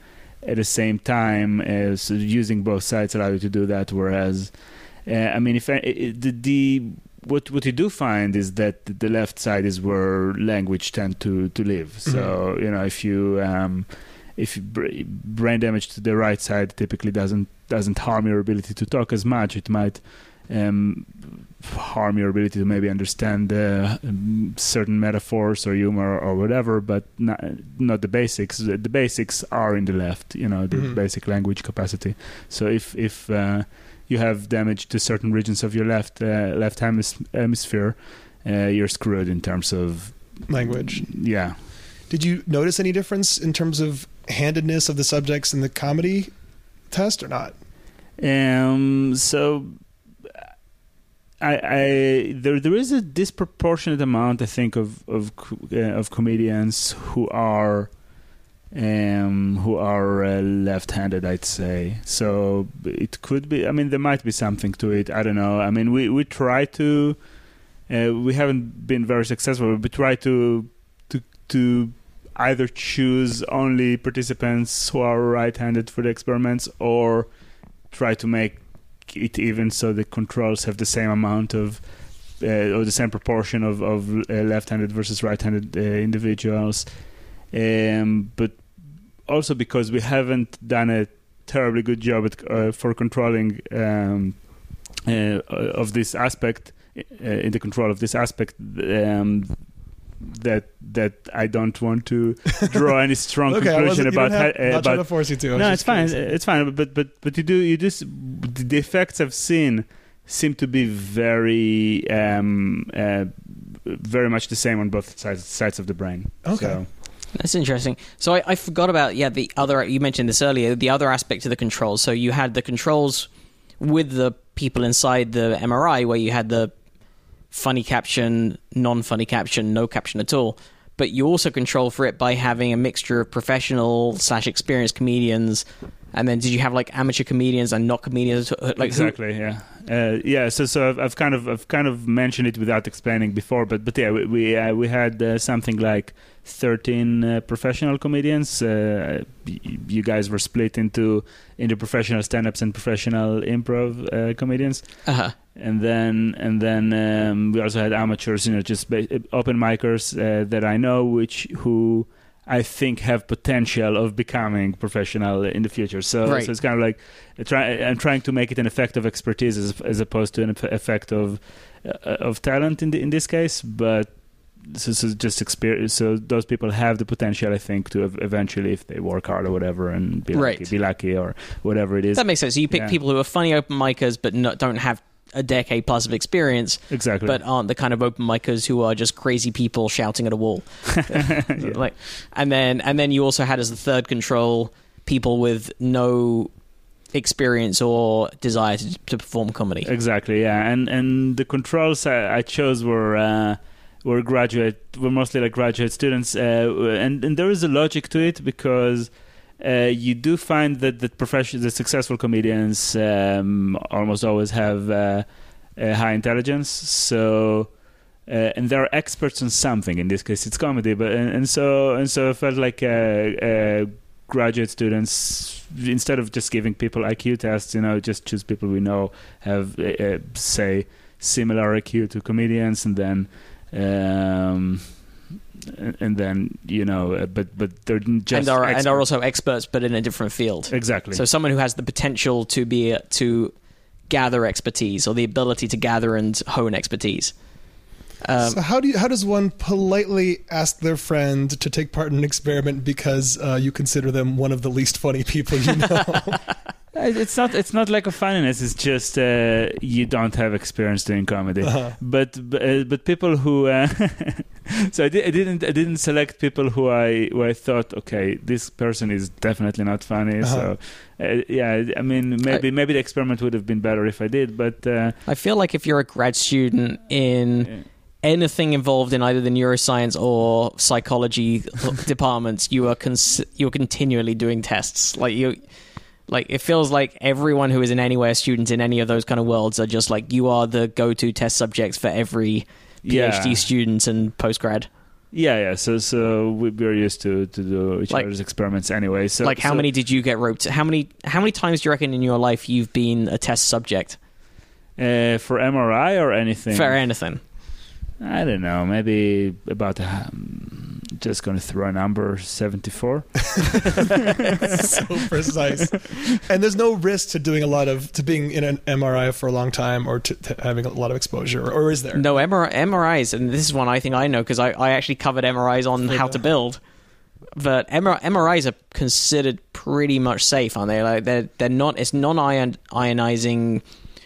A: at the same time as using both sides allow you to do that. Whereas, uh, I mean, if I, the, the what what you do find is that the left side is where language tend to to live. So you know if you um, if you br- brain damage to the right side typically doesn't doesn't harm your ability to talk as much. It might um, harm your ability to maybe understand uh, um, certain metaphors or humor or whatever, but not, not the basics. The, basics are in the left, you know, the
C: Mhm.
A: basic language capacity. So if if uh, you have damage to certain regions of your left uh, left hemis- hemisphere, uh, you're screwed in terms of
C: Language.
A: Yeah.
C: Did you notice any difference in terms of handedness of the subjects in the comedy test or not?
A: Um. So, I, I there there is a disproportionate amount, I think, of of uh, of comedians who are um, who are uh, left-handed, I'd say. So it could be. I mean, there might be something to it. I don't know. I mean, we we try to. Uh, we haven't been very successful. But we try to to to either choose only participants who are right-handed for the experiments, or try to make it even so the controls have the same amount of uh, or the same proportion of of uh, left-handed versus right-handed uh, individuals. Um, but also because we haven't done a terribly good job at, uh, for controlling um, uh, of this aspect uh, in the control of this aspect um, that that I don't want to draw any strong
C: okay,
A: conclusion
C: about
A: about
C: have, not
A: about
C: trying to force you to. I was
A: no, it's fine.
C: curious.
A: It's fine. But but but you do you just the effects I've seen seem to be very um, uh, very much the same on both sides sides of the brain.
C: Okay.
A: So,
B: That's interesting. So I, I forgot about yeah the other you mentioned this earlier the other aspect of the controls. So you had the controls with the people inside the MRI where you had the funny caption, non-funny caption, no caption at all. But you also control for it by having a mixture of professional slash experienced comedians, and then did you have like amateur comedians and not comedians? Like who-
A: exactly. Yeah. Uh, yeah. So so I've, I've kind of I've kind of mentioned it without explaining before, but but yeah, we we, uh, we had uh, something like thirteen uh, professional comedians. Uh, y- you guys were split into into professional stand-ups and professional improv uh, comedians.
B: uh-huh.
A: and then and then um, we also had amateurs, you know, just open micers uh, that I know, which who I think have potential of becoming professional in the future. So,
B: Right.
A: so it's kind of like uh, try, I'm trying to make it an effect of expertise as, as opposed to an effect of uh, of talent in the, in this case, but. So, so just experience. So those people have the potential, I think, to ev- eventually, if they work hard or whatever, and be
B: Right.
A: lucky, be lucky or whatever it is.
B: That makes sense. So you pick
A: Yeah.
B: people who are funny open micers but not, don't have a decade plus of experience,
A: exactly.
B: but aren't the kind of open micers who are just crazy people shouting at a wall.
A: Yeah.
B: Like, and then and then you also had as the third control people with no experience or desire to, to perform comedy.
A: Exactly, yeah, and and the controls I, I chose were uh, were graduate, were mostly like graduate students, uh, and and there is a logic to it because uh, you do find that the profession, the successful comedians um, almost always have uh, a high intelligence, so. Uh, and they're experts on something. In this case, it's comedy, but and, and so and so, I felt like uh, uh, graduate students, instead of just giving people IQ tests, you know, just choose people we know have, say, similar IQ to comedians, and then, um, and and then you know, uh, but but they're just
B: and are and are also experts, but in a different field.
A: exactly.
B: So someone who has the potential to be to gather expertise or the ability to gather and hone expertise. Um,
C: so how do you, how does one politely ask their friend to take part in an experiment because uh, you consider them one of the least funny people you know?
A: It's not. It's not like a funniness. It's just uh, you don't have experience doing comedy.
C: Uh-huh.
A: But but, uh, but people who. Uh, so I, di- I didn't. I didn't select people who I who I thought okay this person is definitely not funny. So uh, yeah, I mean maybe maybe the experiment would have been better if I did. But uh,
B: I feel like if you're a grad student in anything involved in either the neuroscience or psychology departments, you are cons- you are continually doing tests. Like you, like it feels like everyone who is in any way a student in any of those kind of worlds are just like you are the go-to test subjects for every PhD
A: Yeah.
B: student and postgrad.
A: yeah, yeah. So so we, we're used to to do each
B: Like-
A: other's experiments anyway. So
B: like how
A: so-
B: many did you get roped? How many how many times do you reckon in your life you've been a test subject
A: uh, for MRI or anything?
B: for anything?
A: I don't know. Maybe about um, just going to throw a number seventy four.
C: so precise. And there's no risk to doing a lot of to being in an MRI for a long time or to, to having a lot of exposure, or is there?
B: No, MR- MRIs, and this is one I think I know because I, I actually covered MRIs on
C: For
B: how to build. But MR- MRIs are considered pretty much safe, aren't they? Like they're they're not. It's non-ionizing.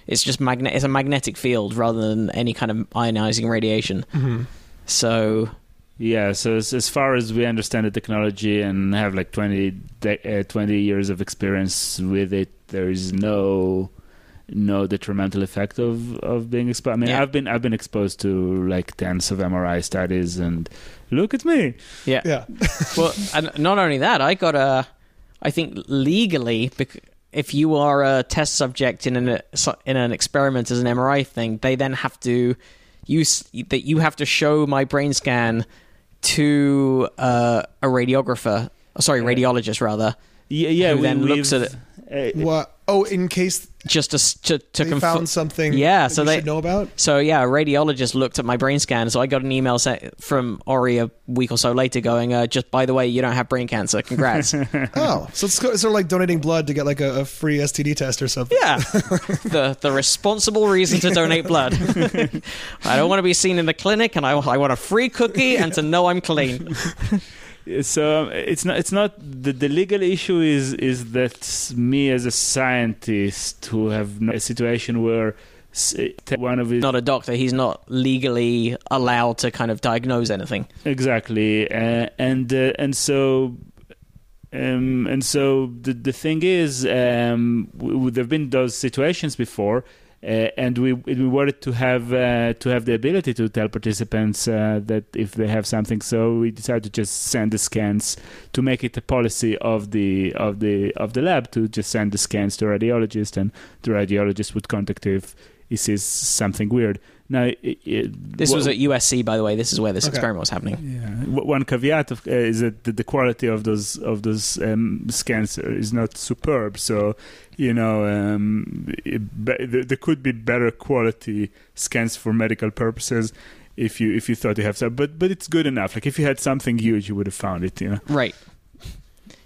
B: It's just magnet. It's a magnetic field rather than any kind of ionizing radiation.
C: Mhm.
B: So
A: Yeah. So as, as far as we understand the technology and have like 20, de- uh, 20 years of experience with it, there is no no detrimental effect of, of being exposed. I mean,
B: Yeah.
A: I've been I've been exposed to like tens of MRI studies, and look at me.
B: Yeah.
C: Yeah.
B: well, and not only that, I got a. I think legally, if you are a test subject in an in an experiment as an MRI thing, they then have to use that you have to show my brain scan to uh, a radiographer. Sorry, radiologist rather,
A: Yeah, yeah.
B: Who then looks
A: we've-
B: at it.
A: uh,
C: What? Oh, in case
B: just to s- to, to
C: they
B: confirm.
C: found something.
B: Yeah,
C: that
B: so
C: you
B: they-
C: should know about.
B: So yeah, a radiologist looked at my brain scan. So I got an email sa- from Ori a week or so later, going, uh, "Just by the way, you don't have brain cancer. Congrats."
C: Oh, so it's sort of like donating blood to get like a, a free STD test or something.
B: Yeah, the the responsible reason to donate blood. I don't want to be seen in the clinic, and I, I want a free cookie and to know I'm clean.
A: So um, it's not it's not the, the legal issue is is that me as a scientist who have a situation where s- one of his
B: Not a doctor. He's not legally allowed to kind of diagnose anything.
A: exactly uh, and uh, and so um, and so the the thing is um, w- w- there've been those situations before uh, and we we wanted to have uh, to have the ability to tell participants uh, that if they have something. So we decided to just send the scans to make it a policy of the of the of the lab to just send the scans to a radiologist and the radiologist would contact if he sees something weird now it, it,
B: This was at USC, by the way. This is where this
C: Okay.
B: experiment was happening.
A: yeah. One caveat of, uh, is that the, quality of those of those um, scans is not superb. So, you know, um, it, there could be better quality scans for medical purposes if you if you thought you have some. But but it's good enough. Like if you had something huge, you would have found it. You know.
B: Right.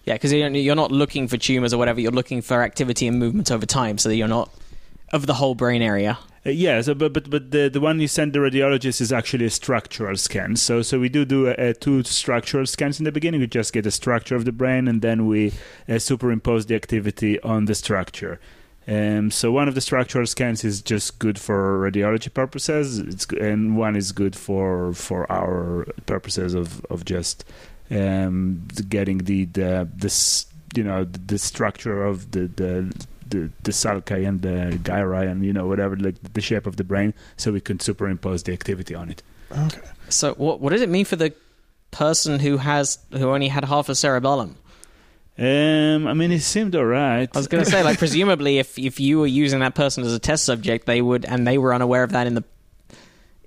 B: Yeah, because you're not looking for tumors or whatever. You're looking for activity and movement over time, so that you're not of the whole brain area.
A: Uh, yeah, so but but but the the one you send the radiologist is actually a structural scan. So so we do do uh, uh, two structural scans in the beginning. We just get the structure of the brain, and then we uh, superimpose the activity on the structure. Um, so one of the structural scans is just good for radiology purposes, and one is good for for our purposes of of just um, getting the the this you know the structure of the the the, the sulci and the gyri and you know whatever like the shape of the brain so we can superimpose the activity on it
C: Okay.
B: So what what does it mean for the person who has who only had half a cerebellum?
A: um i mean it seemed all right
B: I was going to say, like, presumably, if if you were using that person as a test subject, they would, and they were unaware of that in the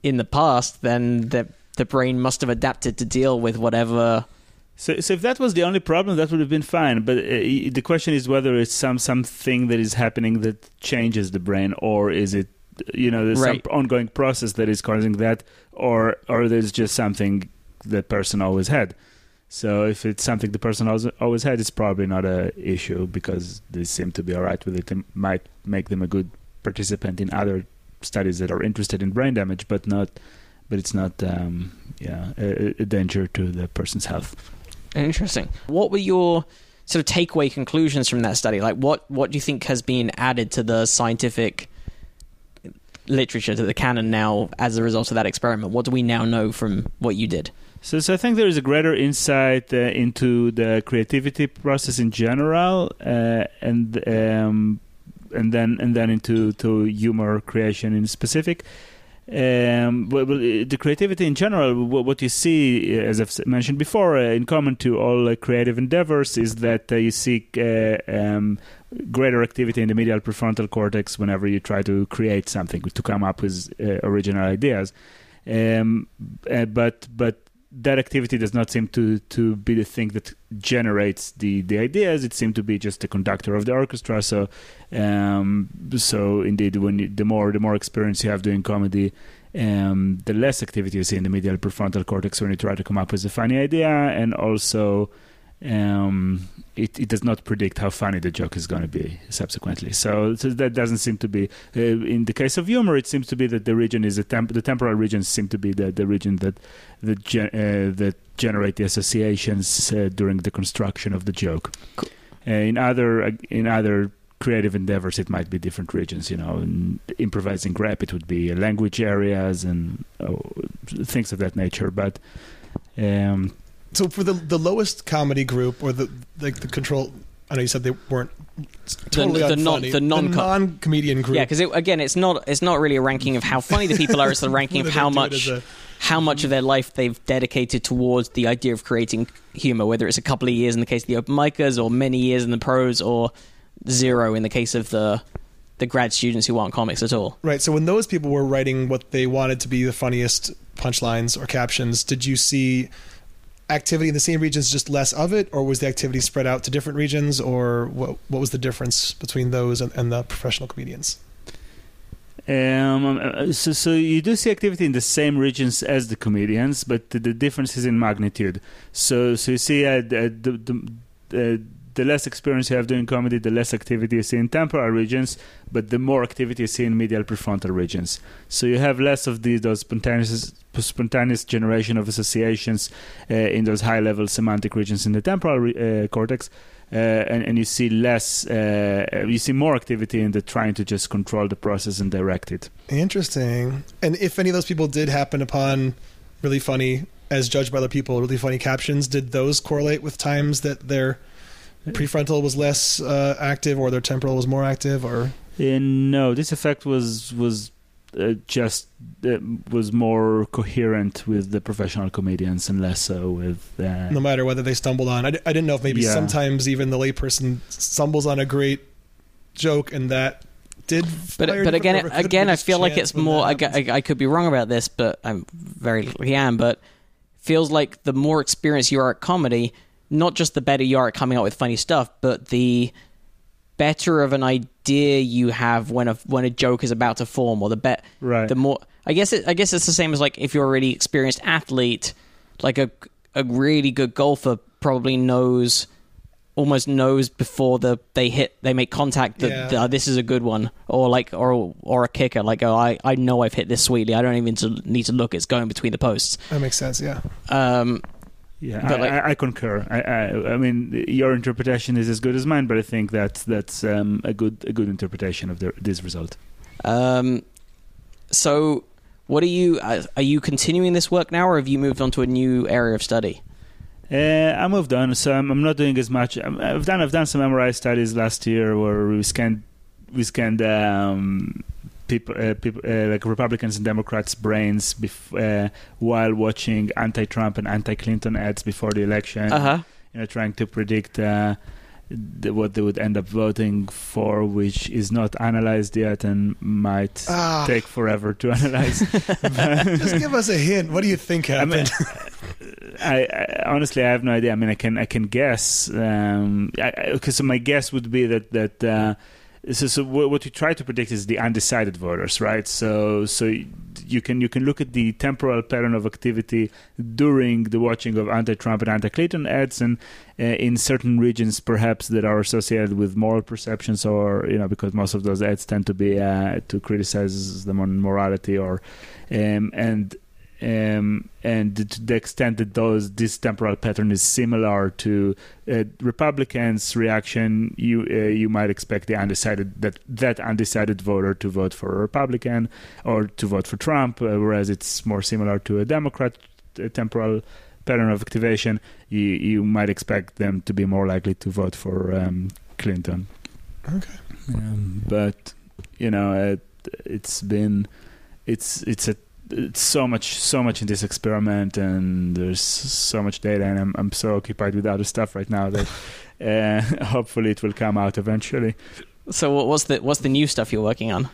B: in the past, then the the brain must have adapted to deal with whatever.
A: So, so if that was the only problem, that would have been fine. But uh, the question is whether it's some something that is happening that changes the brain, or is it, you know, there's
B: Right.
A: some ongoing process that is causing that, or or there's just something the person always had. So if it's something the person always always had, it's probably not a issue because they seem to be all right with it. It might make them a good participant in other studies that are interested in brain damage, but not, but it's not, um, yeah, a, a danger to the person's health.
B: Interesting. What were your sort of takeaway conclusions from that study? Like, what what do you think has been added to the scientific literature to the canon now as a result of that experiment? What do we now know from what you did?
A: So, so I think there is a greater insight uh, into the creativity process in general, uh, and um, and then and then into to humor creation in specific. Um, uh, the creativity in general, wh- what you see, uh, as I've mentioned before, uh, in common to all uh, creative endeavors, is that uh, you seek uh, um, greater activity in the medial prefrontal cortex whenever you try to create something, to come up with original ideas. Um, but but that activity does not seem to, to be the thing that generates the, the ideas. It seemed to be just the conductor of the orchestra. So, um, so indeed, when you, the more the more experience you have doing comedy, um, the less activity you see in the medial prefrontal cortex when you try to come up with a funny idea, and also um, it, it does not predict how funny the joke is going to be subsequently. So, so that doesn't seem to be. Uh, in the case of humor, it seems to be that the region is a temp- the temporal regions seem to be the, the region that that, gen- uh, that generate the associations uh, during the construction of the joke.
B: Cool.
A: Uh, in other in other creative endeavors, it might be different regions. You know, in improvising rap, it would be language areas and oh, things of that nature. But um,
C: So for the the lowest comedy group or the like the control, I know you said they weren't totally
B: the non the non
C: non comedian group.
B: Yeah, because it, again, it's not it's not really a ranking of how funny the people are. It's the ranking of how
C: they do it
B: much
C: a-
B: how much of their life they've dedicated towards the idea of creating humor. Whether it's a couple of years in the case of the open micers, or many years in the pros, or zero in the case of the the grad students who aren't comics at all.
C: Right. So when those people were writing what they wanted to be the funniest punchlines or captions, did you see activity in the same regions, just less of it, or was the activity spread out to different regions, or what? What was the difference between those and, and the professional comedians?
A: Um, uh, so, so you do see activity in the same regions as the comedians, but the, the difference is in magnitude. So, so you see uh, the, the, the, uh, the less experience you have doing comedy, the less activity you see in temporal regions, but the more activity you see in medial prefrontal regions. So you have less of these those spontaneous spontaneous generation of associations uh, in those high level semantic regions in the temporal re- uh, cortex. Uh, and, and you see less, uh, you see more activity in the trying to just control the process and direct it.
C: Interesting. And if any of those people did happen upon really funny, as judged by other people, really funny captions, did those correlate with times that their prefrontal was less uh, active or their temporal was more active? Or
A: Uh, no, this effect was was uh, just uh, was more coherent with the professional comedians and less so with. Uh,
C: no matter whether they stumbled on, I, d- I didn't know if maybe
A: Yeah.
C: sometimes even the layperson stumbles on a great joke and that did.
B: But but again,
C: different- or could
B: again, I feel like it's more. I,
C: that
B: g- I- I could be wrong about this, but I'm very likely am. But feels like the more experience you are at comedy, not just the better you are at coming up with funny stuff, but the better of an idea you have when a when a joke is about to form, or the bet
A: Right.
B: the more. I guess it, I guess it's the same as like if you're a really experienced athlete, like a a really good golfer probably knows almost knows before the they hit they make contact that
C: Yeah.
B: uh, this is a good one or like or or a kicker like oh I, I know I've hit this sweetly I don't even to, need to look it's going between the posts
C: That makes sense. Yeah.
B: um
A: Yeah,
B: But
A: I,
B: like-
A: I, I concur. I, I, I mean, your interpretation is as good as mine, but I think that's that's um, a good a good interpretation of the, this result.
B: um so what are you uh, are you continuing this work now or have you moved on to a new area of study
A: Uh, I moved on, so I'm, I'm not doing as much. I'm- I've done I've done some MRI studies last year where we scanned we scanned um, people, uh, people uh, like Republicans and Democrats' brains bef- uh, while watching anti-Trump and anti-Clinton ads before the election.
B: uh-huh
A: you know, trying to predict uh, the, what they would end up voting for, which is not analyzed yet and might
C: Ah.
A: take forever to analyze.
C: Just give us a hint. What do you think
A: I mean,
C: happened?
A: I, I honestly I have no idea. I mean, I can I can guess because my guess would be that that. Uh, so, so what you try to predict is the undecided voters, right? So, so you can you can look at the temporal pattern of activity during the watching of anti-Trump and anti-Clinton ads, and uh, in certain regions, perhaps that are associated with moral perceptions, or you know, because most of those ads tend to be uh, to criticize them on morality, or um, and um, and to the extent that those this temporal pattern is similar to uh, Republicans' reaction, you uh, you might expect the undecided that that undecided voter to vote for a Republican or to vote for Trump, uh, whereas it's more similar to a Democrat uh, temporal pattern of activation. You you might expect them to be more likely to vote for um, Clinton.
C: Okay.
A: Um, but you know, it, it's been it's it's a so much so much in this experiment, and there's so much data, and I'm I'm so occupied with other stuff right now that uh, hopefully it will come out eventually.
B: so what- what's the what's the new stuff you're working on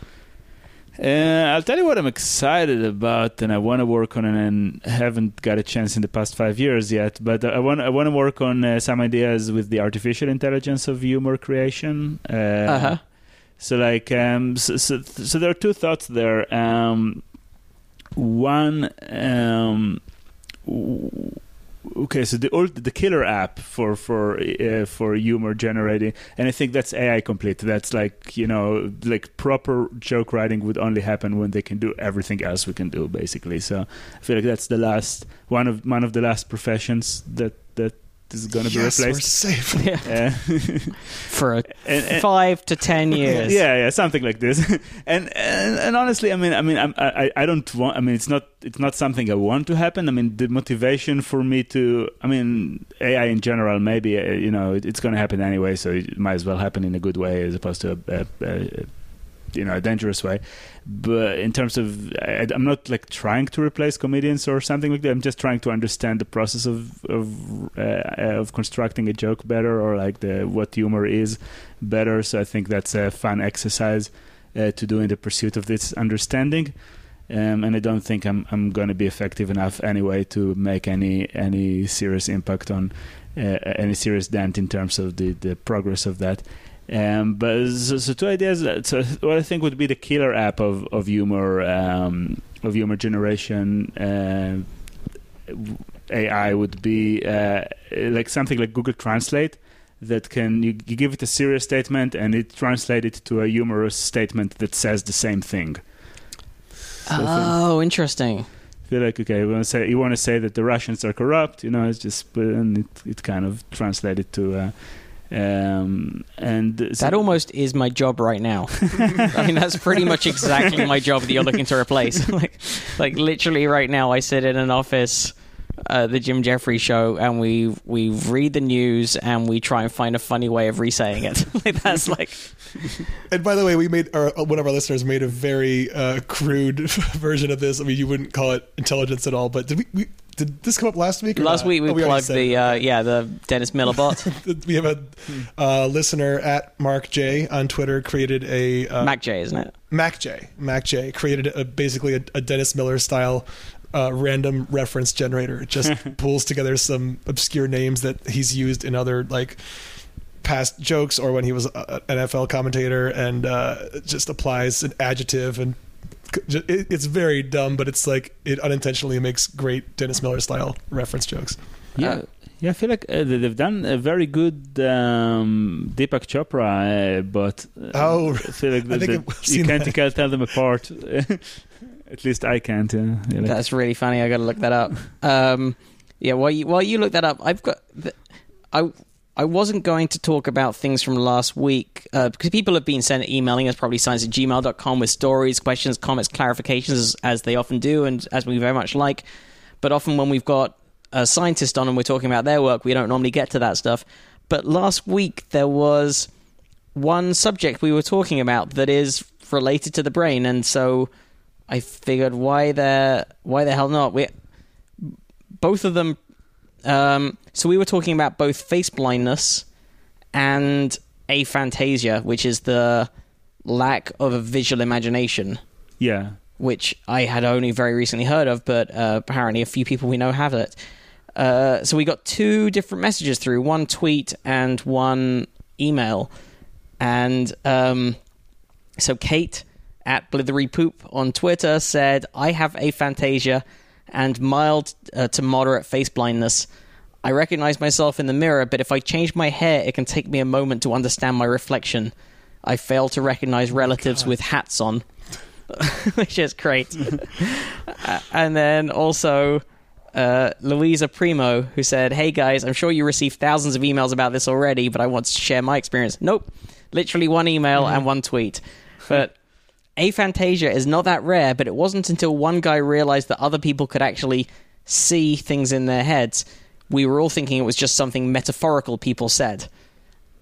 A: Uh, I'll tell you what I'm excited about, and I want to work on, it and haven't got a chance in the past five years yet. But I want I want to work on uh, some ideas with the artificial intelligence of humor creation. Uh,
B: uh-huh
A: So like um so, so, so there are two thoughts there. Um one um okay so the old the killer app for for uh, for humor generating and I think that's AI complete. That's like, you know, like proper joke writing would only happen when they can do everything else we can do basically. So I feel like that's the last one of one of the last professions that that is going to be
C: yes, we're
A: replaced.
C: safe.
A: Uh,
B: for a
A: And- and-
B: five to ten years.
A: yeah, yeah, something like this. and, and and honestly, I mean, I mean, I'm, I I don't want. I mean, it's not it's not something I want to happen. I mean, the motivation for me to, I mean, AI in general, maybe uh, you know, it, it's going to happen anyway, so it might as well happen in a good way as opposed to a, a, a you know a dangerous way. But in terms of, I, I'm not like trying to replace comedians or something like that. I'm just trying to understand the process of of uh, of constructing a joke better, or like the what humor is better. So I think that's a fun exercise uh, to do in the pursuit of this understanding. Um, and I don't think I'm I'm going to be effective enough anyway to make any any serious impact on uh, any serious dent in terms of the, the progress of that. Um, but so, so two ideas. uh, So what I think would be the killer app of of humor um, of humor generation. Uh, AI would be uh, like something like Google Translate that can you, you give it a serious statement and it translates it to a humorous statement that says the same thing. So
B: Oh, interesting.
A: feel like okay, you want to say you want to say that the Russians are corrupt, you know, it's just and it it kind of translated to. Uh, um, and so-
B: That almost is my job right now. I mean, that's pretty much exactly my job that you're looking to replace. like, like literally right now, I sit in an office, uh, the Jim Jeffries show, and we we read the news and we try and find a funny way of resaying it. like that's like
C: And by the way, we made our, one of our listeners made a very uh, crude version of this. I mean, you wouldn't call it intelligence at all, but did we? we did this come up last week? Or
B: last
C: not?
B: week we
C: Oh, already
B: plugged the uh, yeah the Dennis Miller bot,
C: we have a uh, listener at Mark J on Twitter created a uh,
B: Mac J, isn't it?
C: Mac J. Mac J created a, basically a, a Dennis Miller style uh, random reference generator. It just pulls together some obscure names that he's used in other like past jokes or when he was an NFL commentator, and uh, just applies an adjective and. C- it- It's very dumb, but it's like it unintentionally makes great Dennis Miller style reference jokes.
A: Yeah,
B: Uh,
A: yeah. I feel like uh, they- they've done a very good um, Deepak Chopra, uh, but uh,
C: Oh,
A: I feel like
C: I
A: the,
C: think
A: the- you can't
C: that.
A: you can't tell them apart. At least I can't. Uh, yeah, like-
B: That's really funny. I got to look that up. Um, yeah, while you while you look that up, I've got. th- I I wasn't going to talk about things from last week uh, because people have been sending emailing us probably science at gmail.com with stories, questions, comments, clarifications as, as they often do and as we very much like. But often when we've got a scientist on and we're talking about their work, we don't normally get to that stuff. But last week there was one subject we were talking about that is related to the brain, and so I figured why the why the hell not? We both of them. Um, so we were talking about both face blindness and aphantasia, which is the lack of a visual imagination,
A: yeah.
B: which I had only very recently heard of, but uh, apparently a few people we know have it. Uh, so we got two different messages through one tweet and one email. And um, so Kate at Blithery Poop on Twitter said, I have aphantasia and mild uh, to moderate face blindness. I recognize myself in the mirror, but if I change my hair, it can take me a moment to understand my reflection. I fail to recognize relatives with hats on, which is great. And then also uh, Louisa Primo, who said, Hey guys, I'm sure you received thousands of emails about this already, but I want to share my experience. Nope. Literally one email and one tweet. But aphantasia is not that rare, but it wasn't until one guy realized that other people could actually see things in their heads. We were all thinking it was just something metaphorical people said.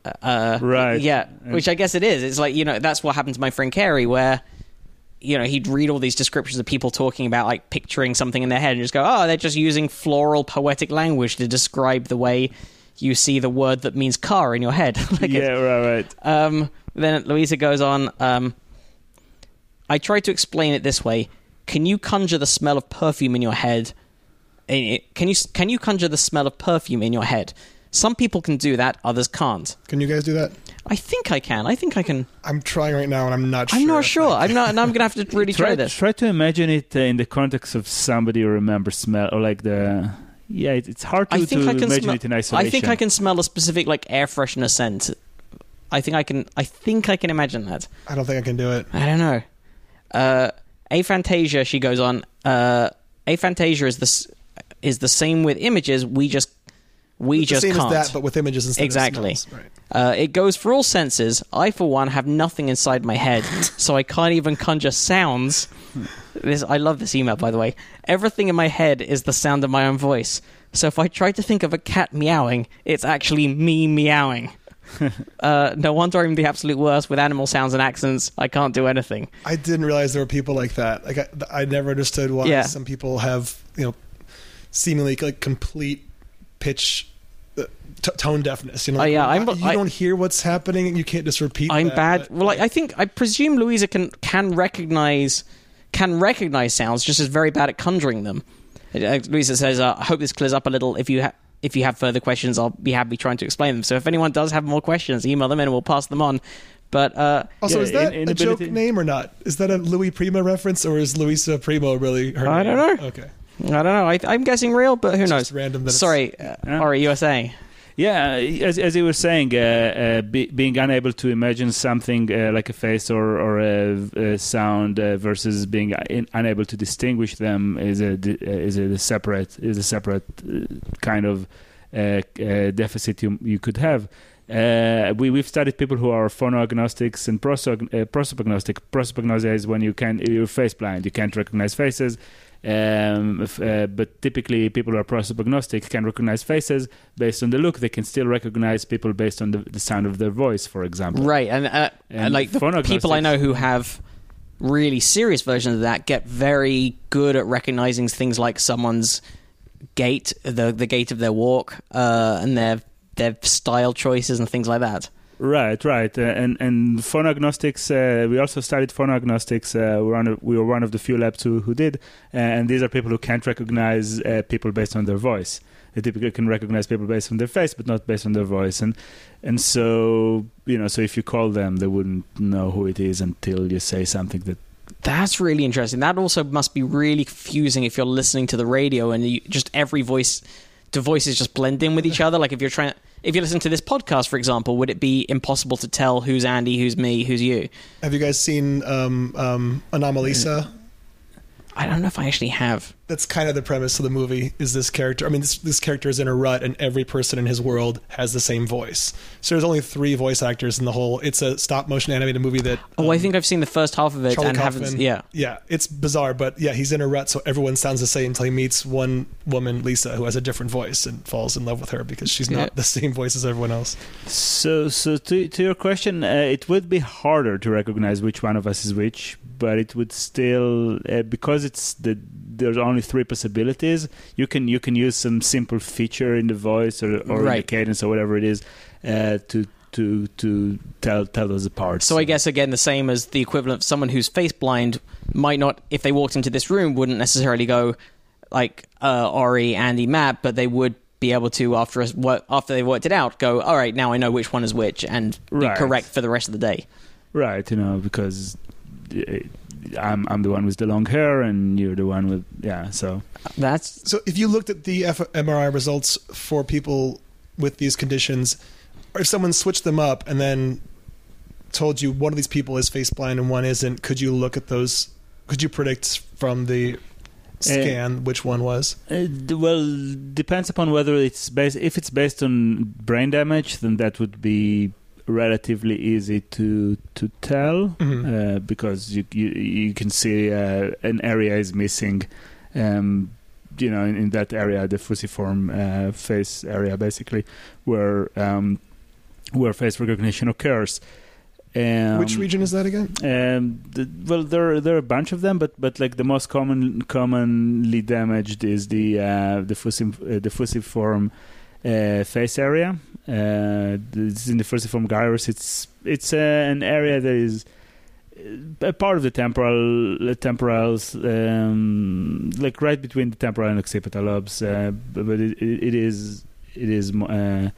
B: Uh,
A: Right.
B: Yeah, which I guess it is. It's like, you know, that's what happened to my friend Carey, where you know, he'd read all these descriptions of people talking about like picturing something in their head and just go, oh, they're just using floral poetic language to describe the way you see the word that means car in your head. like
A: yeah, right, right.
B: um, then Louisa goes on, um, I tried to explain it this way. Can you conjure the smell of perfume in your head? Can you can you conjure the smell of perfume in your head? Some people can do that, others can't.
C: Can you guys do that?
B: I think I can. I think I can.
C: I'm trying right now, and I'm not sure.
B: I'm not sure.
C: I-
B: I'm not, and I'm gonna have to really try
A: Try,
B: this.
A: try to imagine it uh, in the context of somebody who remembers smell or like the. Yeah, it, it's hard to,
B: I think
A: to
B: I can
A: imagine
B: smell.
A: it in isolation.
B: I think I can smell a specific like air freshener scent. I think I can. I think I can imagine that.
C: I don't think I can do it.
B: I don't know. Uh, aphantasia, she goes on. Uh, aphantasia is the s- is the same with images. We just We
C: the
B: just
C: same
B: can't.
C: as that, but with images instead
B: Exactly.
C: Right.
B: Uh, it goes for all senses. I, for one, have nothing inside my head, so I can't even conjure sounds. This, I love this email, by the way. Everything in my head is the sound of my own voice. So if I try to think of a cat meowing, it's actually me meowing. uh, no wonder I'm the absolute worst with animal sounds and accents. I can't do anything.
C: I didn't realize there were people like that. Like I, I never understood why
B: Yeah.
C: some people have you know seemingly like complete pitch uh, t- tone deafness. You know,
B: Oh, yeah, I'm-
C: you
B: I-
C: don't hear what's happening, and you can't just repeat.
B: I'm
C: that,
B: bad.
C: but-
B: Well, I, I think I presume Louisa can can recognize can recognize sounds, just as very bad at conjuring them. Uh, Louisa says, uh, "I hope this clears up a little. If you ha- if you have further questions, I'll be happy trying to explain them. So if anyone does have more questions, email them in and we'll pass them on." But uh,
C: Also,
A: Yeah,
C: is that
A: in-
C: a joke name or not? Is that a Louis Prima reference, or is Louisa Primo really her
B: I
C: name?
B: don't know.
C: Okay,
B: I don't know. I, I'm guessing real, but who
C: It's
B: knows?
C: just random. That
B: Sorry, uh,
A: Yeah.
B: Ori, you were saying.
A: Yeah, as, as you were saying, uh, uh, be, being unable to imagine something uh, like a face or, or a, a sound uh, versus being in, unable to distinguish them is a uh, is a separate is a separate uh, kind of uh, uh, deficit you you could have. Uh, we we've studied people who are phonoagnostics and prosog- uh, prosopagnostic. Prosopagnosia is when you can you're face blind, you can't recognize faces. Um, if, uh, but typically, people who are prosopagnostic can recognize faces based on the look. They can still recognize people based on the, the sound of their voice, for example.
B: Right, and, uh, And like the people I know who have really serious versions of that get very good at recognizing things like someone's gait, the the gait of their walk, uh, and their their style choices and things like that.
A: Right, right, uh, and and phonoagnostics. Uh, we also studied phonoagnostics. Uh, we're of, we were one of the few labs who, who did, uh, and these are people who can't recognize uh, people based on their voice. They typically can recognize people based on their face, but not based on their voice. And and so you know, so if you call them, they wouldn't know who it is until you say something that.
B: That's really interesting. That also must be really confusing if you're listening to the radio and you, just every voice, the voices just blend in with each other. Like if you're trying, if you listen to this podcast, for example, would it be impossible to tell who's Andy, who's me, who's you?
C: Have you guys seen um, um, Anomalisa?
B: I don't know if I actually have.
C: That's kind of the premise of the movie. Is this character? I mean, this this character is in a rut, and every person in his world has the same voice. So there's only three voice actors in the whole. It's a stop motion animated movie that.
B: Oh, I
C: um,
B: think I've seen the first half of it
C: Charlie
B: and haven't.
C: Kaufman.
B: Yeah,
C: Yeah, it's bizarre, but yeah, he's in a rut, so everyone sounds the same until he meets one woman, Lisa, who has a different voice and falls in love with her because she's not
B: Yeah.
C: the same voice as everyone else.
A: So, so to to your question, uh, it would be harder to recognize which one of us is which, but it would still uh, because it's the there's only three possibilities. You can you can use some simple feature in the voice or, or in the cadence or whatever it is uh, to to to tell tell those apart.
B: So I guess again the same as the equivalent of someone who's face blind might not, if they walked into this room, wouldn't necessarily go like uh, Ori, Andy, Matt, but they would be able to after us wo- after they worked it out, go all right, now I know which one is which, and be
A: Right.
B: correct for the rest of the day.
A: right, you know, because uh, I'm I'm the one with the long hair and you're the one with yeah. So
B: That's
C: So if you looked at the F- MRI results for people with these conditions, or if someone switched them up and then told you one of these people is face blind and one isn't, could you look at those? Could you predict from the scan which one was?
A: Uh, well, depends upon whether it's based. If it's based on brain damage, then that would be relatively easy to to tell
C: Mhm.
A: uh, because you, you you can see uh, an area is missing. Um, you know, in, in that area, the fusiform uh, face area, basically, where um, where face recognition occurs. Um,
C: which region is that again?
A: um, the, well, there are, there are a bunch of them, but but like the most common commonly damaged is the uh, the uh, the fusiform uh, face area. Uh, is in the fusiform gyrus. It's it's uh, an area that is uh, a part of the temporal uh, temporals, um, like right between the temporal and occipital lobes. Uh, but it, it is it is uh,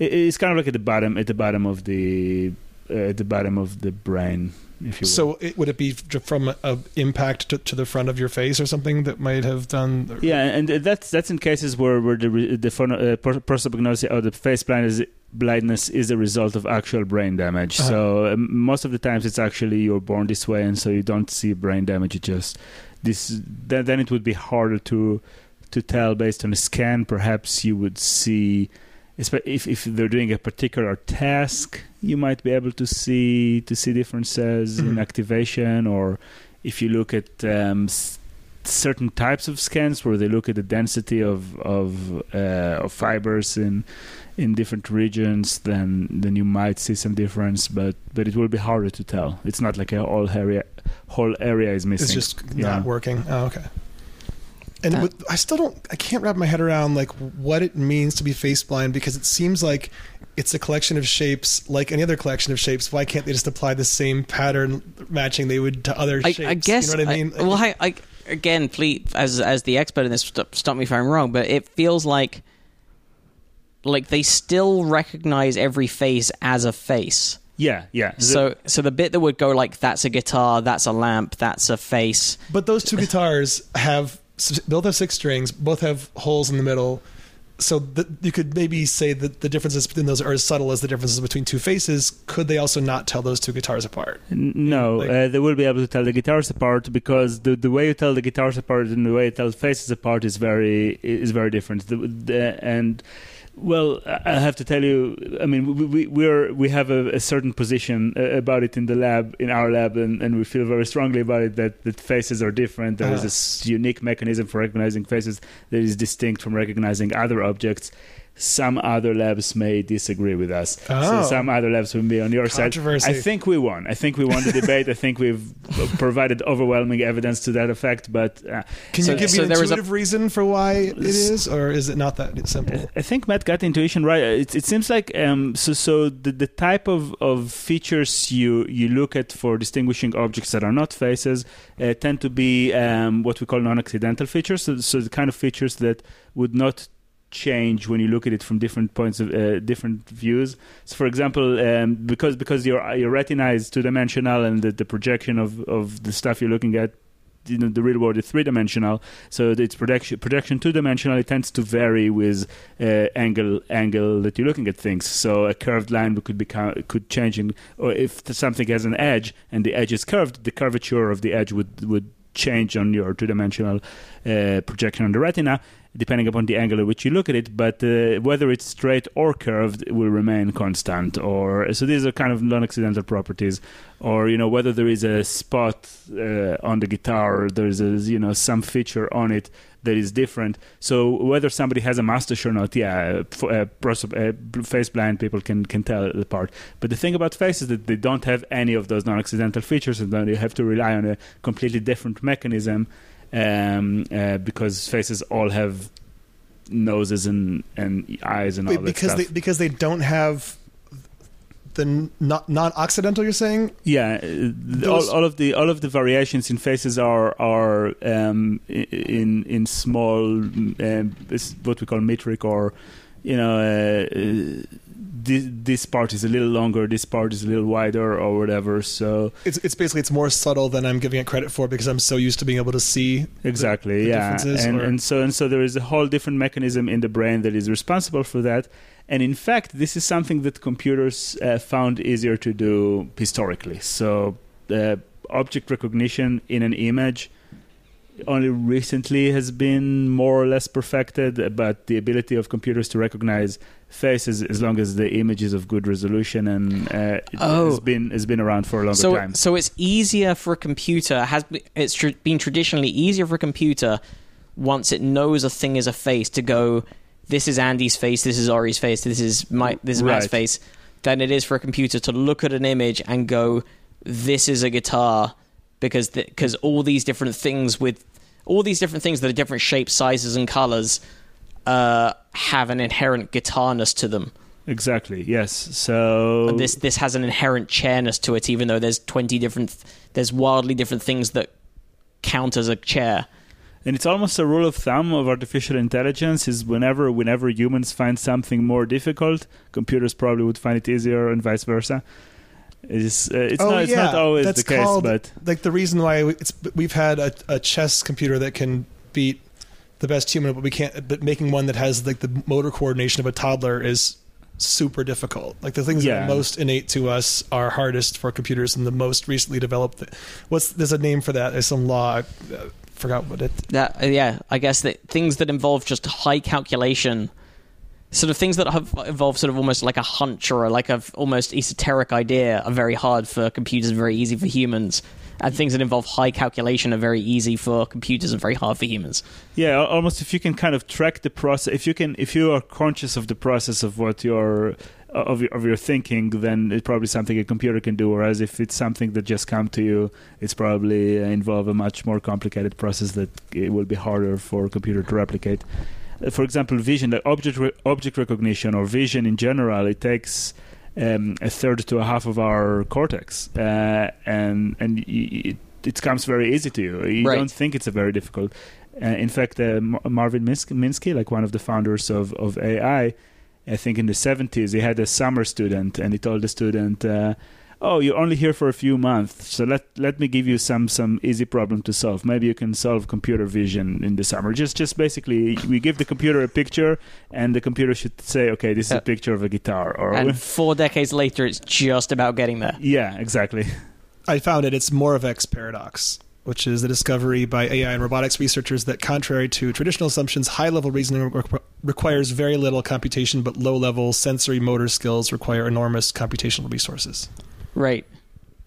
A: it, it's kind of like at the bottom at the bottom of the uh, at the bottom of the brain, if you will.
C: So it, would it be from a, a impact to, to the front of your face or something that might have done?
A: yeah, and that's that's in cases where where the re- the phono, uh, prosopagnosia or the face blindness blindness is a result of actual brain damage.
C: Uh-huh.
A: So um, most of the times it's actually you're born this way, and so you don't see brain damage. It just this then, then it would be harder to to tell based on a scan. Perhaps you would see, espe- if if they're doing a particular task, you might be able to see to see differences in
C: Mhm.
A: activation, or if you look at um, s- certain types of scans where they look at the density of of, uh, of fibers in in different regions, then then you might see some difference, but but it will be harder to tell. It's not like a whole area whole area is missing.
C: It's just
A: Yeah.
C: not working. Oh, okay. And
B: That-
C: with, I still don't. I can't wrap my head around like what it means to be face blind because it seems like it's a collection of shapes, like any other collection of shapes. Why can't they just apply the same pattern matching they would to other
B: I,
C: shapes?
B: I guess.
C: you know what I mean.
B: well, I, I again, please, as as the expert in this, st- stop me if I'm wrong, but it feels like like they still recognize every face as a face.
A: yeah, yeah. The-
B: So, so the bit that would go like that's a guitar, that's a lamp, that's a face.
C: But those two guitars have both have six strings, both have holes in the middle. So the, you could maybe say that the differences between those are as subtle as the differences between two faces. Could they also not tell those two guitars apart?
A: No,
C: Like-
A: uh, they will be able to tell the guitars apart because the the way you tell the guitars apart and the way you tell faces apart is very is very different. The, the, and well, I have to tell you, I mean, we we we're, we have a, a certain position uh, about it in the lab, in our lab, and, and we feel very strongly about it that that faces are different. There is
C: Uh-huh.
A: this unique mechanism for recognizing faces that is distinct from recognizing other objects. Some other labs may disagree with us.
C: Oh.
A: So some other labs will be on your side. I think we won. I think we won the debate. I think we've provided overwhelming evidence to that effect. But uh,
C: Can
B: So-
C: you give
B: so
C: me an
B: was a-
C: intuitive reason for why it is, or is it not that simple?
A: I think Matt got the intuition right. It, it seems like um, so. So the, the type of, of features you you look at for distinguishing objects that are not faces uh, tend to be um, what we call non-accidental features. So, so the kind of features that would not change when you look at it from different points of uh, different views. So, for example, um, because because your your retina is two dimensional and the, the projection of, of the stuff you're looking at, you know, the real world is three dimensional. So its projection projection two dimensional it tends to vary with uh, angle angle that you're looking at things. So a curved line could become could change, in, or if something has an edge and the edge is curved, the curvature of the edge would would change on your two dimensional uh, projection on the retina depending upon the angle at which you look at it, but uh, whether it's straight or curved will remain constant. Or so these are kind of non-accidental properties. Or you know whether there is a spot uh, on the guitar, there's a you know some feature on it that is different. So whether somebody has a mustache or not, yeah, uh, uh, face blind people can can tell it apart. But the thing about face is that they don't have any of those non-accidental features, and then you have to rely on a completely different mechanism um, uh, because faces all have noses and, and eyes and all
C: Wait,
A: that
C: because
A: stuff.
C: they because they don't have the n- not non-accidental. You're saying
A: yeah, uh,
C: Those-
A: all, all of the all of the variations in faces are are um, in in small um, what we call metric or you know uh, uh, this, this part is a little longer, this part is a little wider or whatever. So.
C: It's it's basically it's more subtle than I'm giving it credit for because I'm so used to being able to see
A: exactly
C: the
A: yeah.
C: differences,
A: and,
C: or-
A: and so and so there is a whole different mechanism in the brain that is responsible for that. And in fact this is something that computers uh, found easier to do historically. So uh, object recognition in an image only recently has been more or less perfected but the ability of computers to recognize faces as long as the image is of good resolution and uh,
B: Oh.
A: has been has been around for a longer
B: so,
A: time
B: so it's easier for a computer. Has it's tr- been traditionally easier for a computer once it knows a thing is a face to go. This is Andy's face. This is Ori's face. This is my this is Matt's face. Than it is for a computer to look at an image and go, "This is a guitar," because because all these different things with all these different things that are different shapes, sizes, and colors uh, have an inherent guitarness to them.
A: exactly yes so
B: And this this has an inherent chairness to it, even though there's twenty different, there's wildly different things that count as a chair.
A: And it's almost a rule of thumb of artificial intelligence is whenever whenever humans find something more difficult, computers probably would find it easier, and vice versa. It's uh, it's,
C: oh
A: not, it's
C: yeah,
A: not always
C: that's
A: the case,
C: called,
A: but
C: like the reason why it's we've had a, a chess computer that can beat the best human, but we can't. But making one that has like the motor coordination of a toddler is super difficult. Like the things that are most innate to us are hardest for computers, and the most recently developed. What's there's a name for that? There's some law. Uh, forgot what it.
B: That uh, yeah, I guess that things that involve just high calculation, sort of things that have involve sort of almost like a hunch or like a almost esoteric idea are very hard for computers, and very easy for humans. And things that involve high calculation are very easy for computers and very hard for humans.
A: Yeah, almost if you can kind of track the process, if you can, if you are conscious of the process of what you're of your, of your thinking, then it's probably something a computer can do. Whereas if it's something that just come to you, it's probably uh, involve a much more complicated process that it will be harder for a computer to replicate. For example, vision, like object re- object recognition or vision in general, it takes um, a third to a half of our cortex, uh, and and it, it comes very easy to you. You
B: Right.
A: don't think it's a very difficult. Uh, in fact, uh, Mar- Marvin Minsky, Minsky, like one of the founders of, of AI, I think in the 70s, he had a summer student, and he told the student, uh, "Oh, you're only here for a few months, so let let me give you some some easy problem to solve. Maybe you can solve computer vision in the summer. Just just basically, we give the computer a picture, and the computer should say, okay, this is a picture of a guitar, or
B: And four decades later, it's just about getting there.
A: yeah, exactly.
C: I found it. It's more of Moravec's paradox, which is the discovery by AI and robotics researchers that, contrary to traditional assumptions, high-level reasoning requ- requires very little computation, but low-level sensory motor skills require enormous computational resources.
B: Right.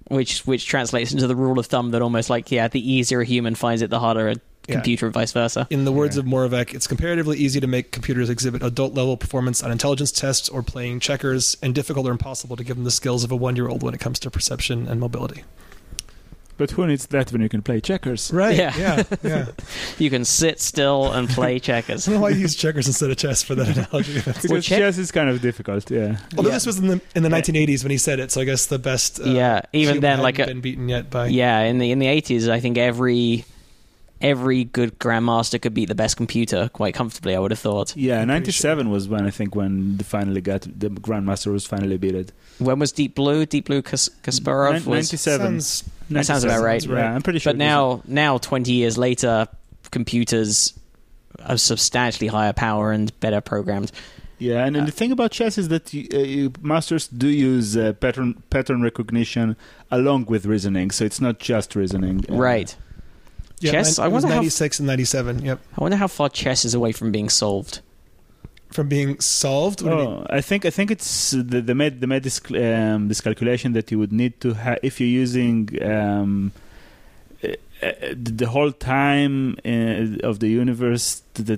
B: Which which translates into the rule of thumb that almost like yeah, the easier a human finds it, the harder a
C: Yeah.
B: computer, and vice versa.
C: In the words
A: Yeah.
C: of Moravec, it's comparatively easy to make computers exhibit adult-level performance on intelligence tests or playing checkers, and difficult or impossible to give them the skills of a one-year-old when it comes to perception and mobility.
A: But who needs that when you can play checkers?
C: Right?
B: Yeah.
C: yeah, yeah.
B: You can sit still and play checkers.
C: I don't know why you use checkers instead of chess for that analogy. That's-
A: Because
B: check-
A: chess is kind of difficult. Yeah.
C: Although
B: Yeah.
C: this was in the in the 1980s when he said it, so I guess the best. Uh,
B: Yeah, even then, like
C: hadn't
B: a-
C: been beaten yet by.
B: Yeah, in the in the eighties, I think every every good grandmaster could beat the best computer quite comfortably. I would have thought.
A: Yeah,
C: I'm pretty
A: 97 was when I think when the finally got the Grandmaster was finally beaten.
B: When was Deep Blue? Deep Blue Kas- Kasparov
A: Nin-
B: was.
A: 97.
C: Sounds,
B: That sounds about right.
C: Right.
A: Yeah, I'm pretty sure.
B: But
A: it
B: now, now twenty years later, computers are substantially higher power and better programmed.
A: yeah, and, and the thing about chess is that you, uh, you, masters do use uh, pattern pattern recognition along with reasoning, so it's not just reasoning. Uh,
B: Right.
C: Yeah,
B: Chess?
C: nine-
B: I
C: it was
B: wonder how-
C: 96 and 97. Yep,
B: I wonder how far chess is away from being solved.
C: From being solved. What do you mean?
A: Oh, I think I think it's the they made they made this um, this calculation that you would need to have if you're using um, uh, uh, the whole time uh, of the universe the uh,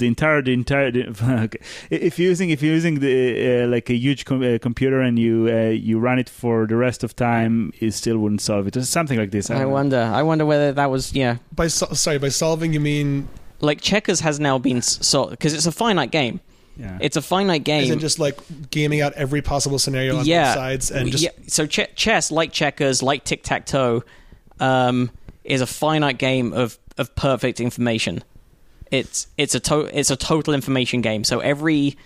A: the entire the entire the, okay. if you're using if you're using the uh, like a huge com- uh, computer and you uh, you run it for the rest of time it still wouldn't solve it or something like this
B: I
A: don't know.
B: wonder. I wonder whether that was yeah.
C: By sol- sorry, by solving you mean
B: Like checkers has now been solved because it's a finite game.
A: yeah
B: It's a finite game.
C: isn't just like gaming out every possible scenario on
B: Yeah.
C: both sides and just
B: yeah, so ch- chess, like checkers, like tic tac toe, um, is a finite game of, of perfect information. It's it's a to- it's a total information game. So every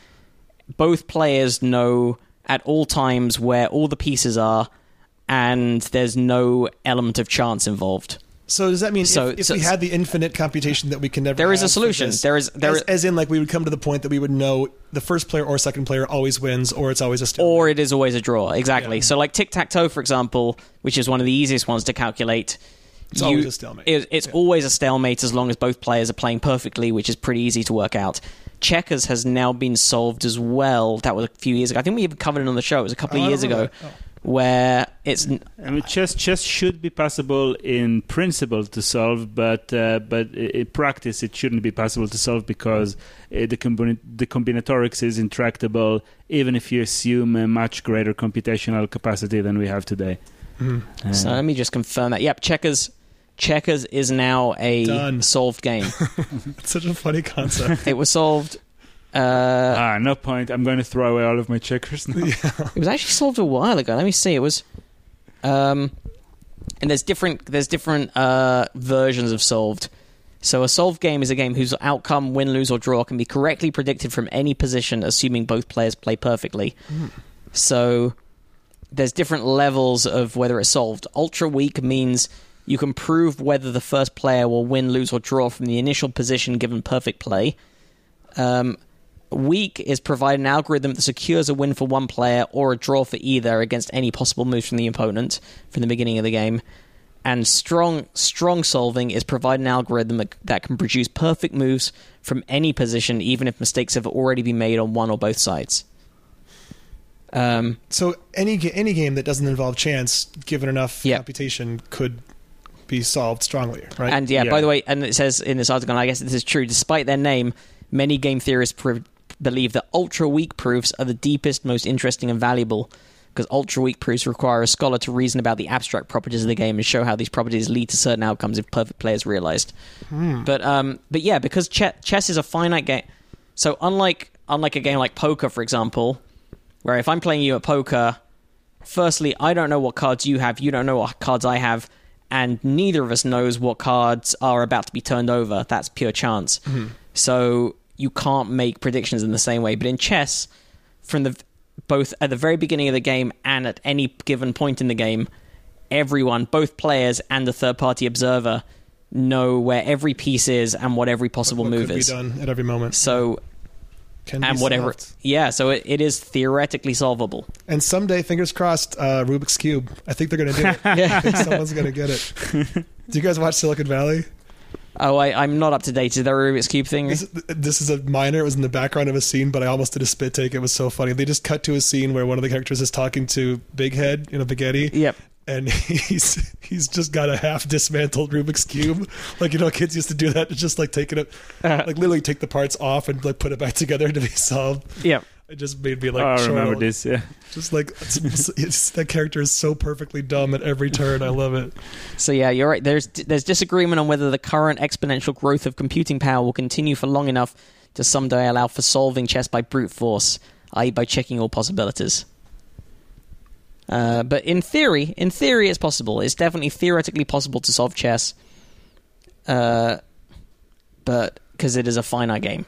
B: both players know at all times where all the pieces are, and there's no element of chance involved.
C: So does that mean
B: So-
C: if, if
B: so-
C: we had the infinite computation that we can never
B: There is a solution.
C: this,
B: There is- there
C: as, as in like we would come to the point that we would know the first player or second player always wins or it's always a stalemate.
B: or it is always a draw. Exactly.
C: Yeah.
B: So, like tic tac toe, for example, which is one of the easiest ones to calculate.
C: It's always a stalemate.
B: it- it's
C: Yeah.
B: always a stalemate as long as both players are playing perfectly, which is pretty easy to work out. Checkers has now been solved as well. That was a few years ago. I think we even covered it on the show. It was a couple
C: Oh,
B: of years ago.
C: Oh.
B: Where it's
A: I mean, chess chess should be possible in principle to solve, but uh, but in practice it shouldn't be possible to solve because uh, the combina- the combinatorics is intractable, even if you assume a much greater computational capacity than we have today.
C: Mhm.
A: Uh,
B: so. Let me just confirm that. Yep, checkers. Checkers is now a
C: Done.
B: solved game.
C: Such a funny concept.
B: it was solved. Uh,
A: ah, no point. I'm going to throw away all of my checkers now.
B: It was actually solved a while ago. Let me see. It was, um, and there's different there's different uh, versions of solved. So a solved game is a game whose outcome, win, lose, or draw, can be correctly predicted from any position, assuming both players play perfectly. So there's different levels of whether it's solved. Ultra weak means you can prove whether the first player will win, lose, or draw from the initial position given perfect play. Um, weak is provide an algorithm that secures a win for one player or a draw for either against any possible moves from the opponent from the beginning of the game. And strong strong solving is provide an algorithm that, that can produce perfect moves from any position, even if mistakes have already been made on one or both sides. Um,
C: So any any game that doesn't involve chance, given enough
B: Yeah.
C: computation, could be solved strongly, right?
B: And yeah,
A: Yeah.
B: by the way, and it says in this article, and I guess this is true, despite their name, many game theorists pr- believe that ultra weak proofs are the deepest, most interesting, and valuable. Because ultra weak proofs require a scholar to reason about the abstract properties of the game and show how these properties lead to certain outcomes if perfect play is realized. But um, but yeah, because che- chess is a finite game, so unlike unlike a game like poker, for example, where if I'm playing you at poker, firstly, I don't know what cards you have, you don't know what cards I have, and neither of us knows what cards are about to be turned over. That's pure chance. So you can't make predictions in the same way. But in chess, from the both at the very beginning of the game and at any given point in the game, everyone, both players and the third party observer, know where every piece is and what every possible
C: what
B: move
C: could
B: is.
C: be done at every moment.
B: So
C: Can
B: and whatever,
C: solved.
B: yeah. So it, it is theoretically solvable.
C: And someday, fingers crossed, uh, Rubik's cube. I think they're going to do it. I think someone's going to get it. Do you guys watch Silicon Valley?
B: Oh, I, I'm not up to date. Is there a Rubik's cube thing?
C: This, this is a minor. It was in the background of a scene, but I almost did a spit take. It was so funny. They just cut to a scene where one of the characters is talking to Big Head, you know, Eddie.
B: Yep.
C: And he's he's just got a half dismantled Rubik's cube, like you know, kids used to do that. Just like taking it,
B: Uh-huh.
C: like literally take the parts off and like put it back together to be solved.
B: Yep.
C: It just made me like,
A: oh, I remember this. Yeah.
C: Just like it's, it's, that character is so perfectly dumb at every turn. I love it.
B: So yeah, you're right. There's there's disagreement on whether the current exponential growth of computing power will continue for long enough to someday allow for solving chess by brute force, i.e., by checking all possibilities. Uh, but in theory, in theory, it's possible. It's definitely theoretically possible to solve chess. Uh, but because it is a finite game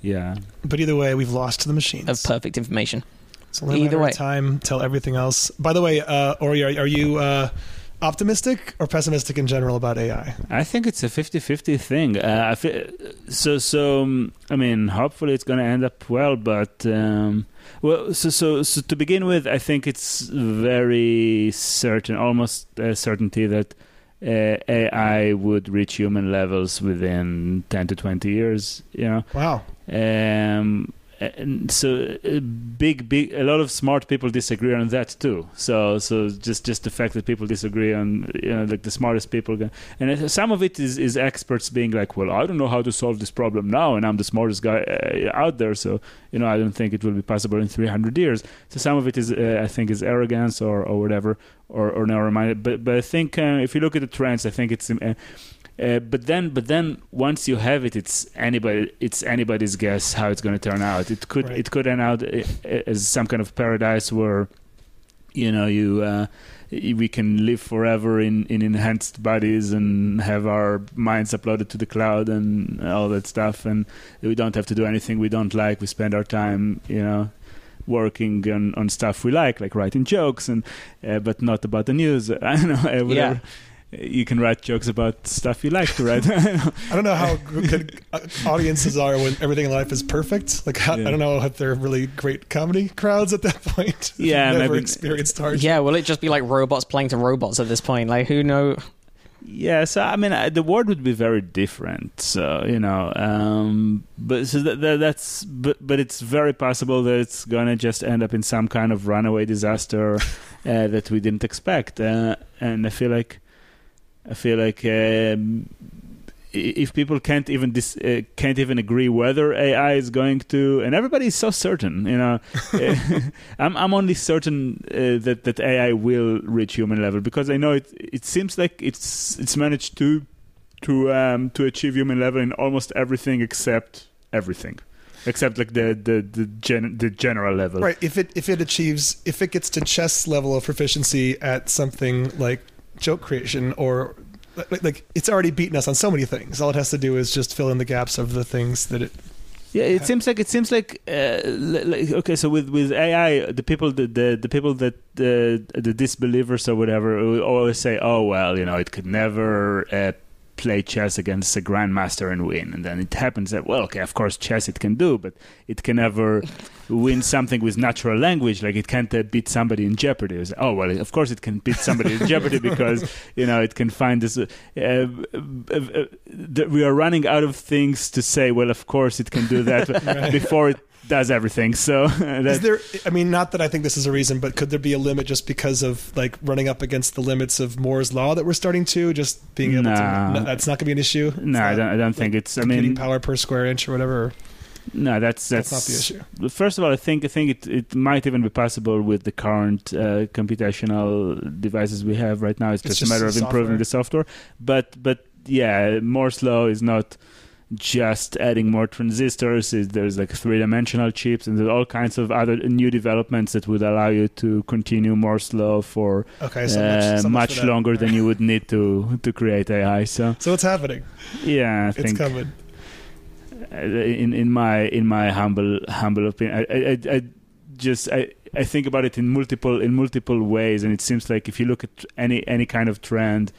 A: Yeah.
C: But either way, we've lost to the machines.
B: of perfect information.
C: It's only
B: either way.
C: time till everything else. By the way, uh, Ori, are, are you uh, optimistic or pessimistic in general about AI?
A: I think it's a 50-50 thing. Uh, I fe- so so um, I mean, hopefully it's going to end up well, but um, well, so so so to begin with, I think it's very certain, almost a certainty that uh, AI would reach human levels within 10 to 20 years, you know.
C: Wow.
A: Um, so uh, big, big. A lot of smart people disagree on that too. So, so just just the fact that people disagree on, you know, like the smartest people, and some of it is is experts being like, well, I don't know how to solve this problem now, and I'm the smartest guy uh, out there, so you know, I don't think it will be possible in 300 years. So some of it is, uh, I think, is arrogance or or whatever, or or narrow minded. But but I think uh, if you look at the trends, I think it's. Uh, uh, but then, but then, once you have it, it's anybody. It's anybody's guess how it's going to turn out. It could,
C: Right.
A: it could end out uh, as some kind of paradise where, you know, you uh, we can live forever in, in enhanced bodies and have our minds uploaded to the cloud and all that stuff, and we don't have to do anything we don't like. We spend our time, you know, working on, on stuff we like, like writing jokes, and uh, but not about the news. I don't know, uh, whatever. You can write jokes about stuff you like to write.
C: I don't know how good uh, audiences are when everything in life is perfect. Like, how,
A: Yeah.
C: I don't know if they're really great comedy crowds at that point.
A: Yeah,
C: Never
A: maybe-
C: experienced hardship.
B: Yeah, will it just be like robots playing to robots at this point? Like, who know?
A: Yeah, so I mean, uh, the world would be very different. So you know, um, but so that, that, that's but but it's very possible that it's gonna just end up in some kind of runaway disaster uh, that we didn't expect. Uh, and I feel like I feel like um, if people can't even dis- uh, can't even agree whether AI is going to, and everybody is so certain, you know, uh, I'm I'm only certain uh, that that AI will reach human level because I know it. It seems like it's it's managed to to um, to achieve human level in almost everything except everything, except like the the the, gen- the general level.
C: Right. If it if it achieves if it gets to chess level of proficiency at something like joke creation or like, like it's already beaten us on so many things. All it has to do is just fill in the gaps of the things that it.
A: Yeah, it seems like it seems like uh, li- like okay. So with, with AI, the people the the, people that uh, the disbelievers or whatever always say, oh well, you know, it could never uh, play chess against a grandmaster and win. And then it happens that, well, okay, of course, chess it can do, but it can never win something with natural language. Like it can't uh, beat somebody in Jeopardy. It's, oh, well, of course it can beat somebody in Jeopardy because, you know, it can find this. Uh, uh, uh, we are running out of things to say, well, of course it can do that before it does everything. So
C: is there? I mean, not that I think this is a reason, but could there be a limit just because of like running up against the limits of Moore's law that we're starting to just being able nah. to? No, that's not going to be an issue.
A: No, I don't. I don't like think it's. I
C: mean, power per square inch or whatever.
A: No, that's, that's,
C: that's not the issue.
A: First of all, I think I think it, it might even be possible with the current uh, computational devices we have right now. It's, it's just, just, a matter of software. improving the software. But but yeah, Moore's law is not just adding more transistors. There's like three dimensional chips, and there's all kinds of other new developments that would allow you to continue Moore's law for
C: okay, so uh, much, so
A: much, much longer than you would need to to create AI. So
C: so it's happening.
A: Yeah, I
C: it's
A: think
C: coming.
A: Uh, in in my in my humble humble opinion, I, I, I just I. I think about it in multiple in multiple ways, and it seems like if you look at any any kind of trend,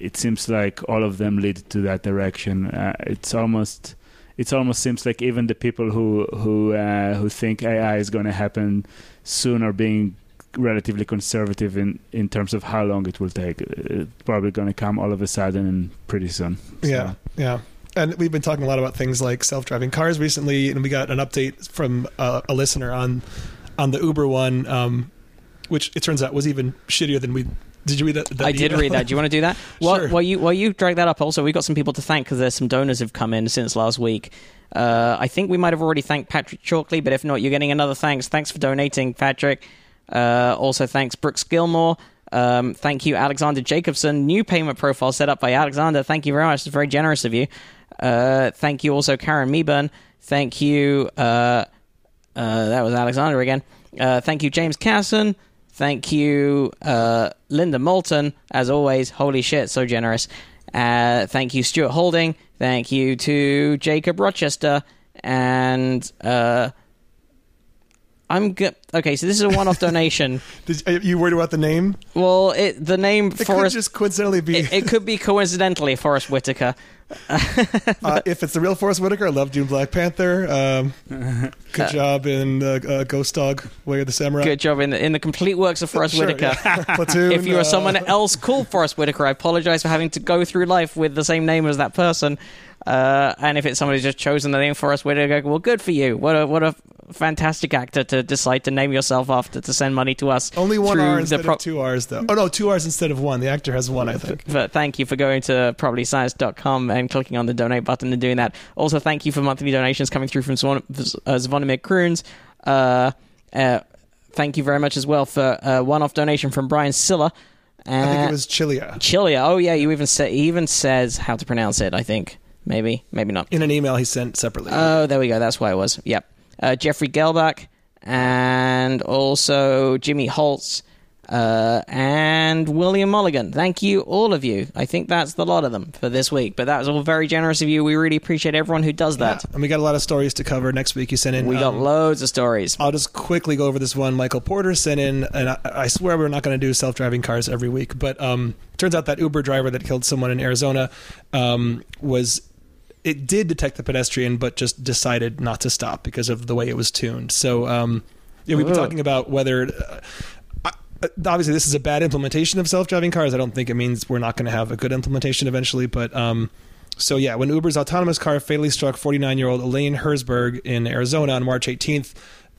A: it seems like all of them lead to that direction. Uh, it's almost it almost seems like even the people who who uh, who think AI is going to happen soon are being relatively conservative in in terms of how long it will take. It's probably going to come all of a sudden and pretty soon.
C: So. Yeah, yeah. And we've been talking a lot about things like self-driving cars recently, and we got an update from uh, a listener on on the Uber one, um, which it turns out was even shittier than we did you read that? that
B: I did read that. Do you want to do that?
C: Well, sure.
B: While you while you drag that up, also we got some people to thank because there's some donors have come in since last week. Uh, I think we might have already thanked Patrick Chalkley, but if not, you're getting another thanks. Thanks for donating, Patrick. Uh, also, thanks Brooks Gilmore. Um, thank you, Alexander Jacobson. New payment profile set up by Alexander. Thank you very much. It's very generous of you. Uh, thank you also, Karen Meeburn. Thank you. Uh, uh, that was Alexander again. Uh, thank you, James Casson. Thank you, uh, Linda Moulton, as always. Holy shit, so generous. Uh, thank you, Stuart Holding. Thank you to Jacob Rochester. And uh, I'm good. Okay, so this is a one-off donation.
C: Did, are you worried about the name?
B: Well, it, the name
C: it
B: Forrest
C: could just coincidentally be.
B: It, it could be coincidentally Forrest Whitaker.
C: uh, if it's the real Forrest Whitaker, I love Dune Black Panther. Um, good uh, job in uh, uh, Ghost Dog, Way of the Samurai.
B: Good job in the, in the complete works of Forrest
C: sure,
B: Whitaker.
C: Yeah. Platoon,
B: if you are someone else called Forrest Whitaker, I apologize for having to go through life with the same name as that person. Uh, and if it's somebody who's just chosen the name for us, we're to go well, good for you. What a what a fantastic actor to decide to name yourself after to send money to us.
C: Only one R instead pro- of two R's, though. Oh no, two R's instead of one. The actor has one, I think.
B: But thank you for going to probablyscience.com and clicking on the donate button and doing that. Also, thank you for monthly donations coming through from Zvon- uh, Zvonimir Kruns. Uh, uh, thank you very much as well for a one-off donation from Brian Silla.
C: I think it was Chilia.
B: Chilia. Oh yeah, you even say he even says how to pronounce it. I think. Maybe, maybe not.
C: In an email he sent separately.
B: Oh, there we go. That's why it was. Yep. Uh, Jeffrey Gelbach and also Jimmy Holtz uh, and William Mulligan. Thank you, all of you. I think that's the lot of them for this week. But that was all very generous of you. We really appreciate everyone who does that.
C: Yeah, and we got a lot of stories to cover next week. You sent in.
B: We got um, loads of stories.
C: I'll just quickly go over this one. Michael Porter sent in, and I, I swear we're not going to do self-driving cars every week, but um, turns out that Uber driver that killed someone in Arizona um, was it did detect the pedestrian, but just decided not to stop because of the way it was tuned. So, um, yeah, we've been talking about whether. Uh, obviously, this is a bad implementation of self-driving cars. I don't think it means we're not going to have a good implementation eventually. But um, so yeah, when Uber's autonomous car fatally struck 49-year-old Elaine Herzberg in Arizona on March 18th,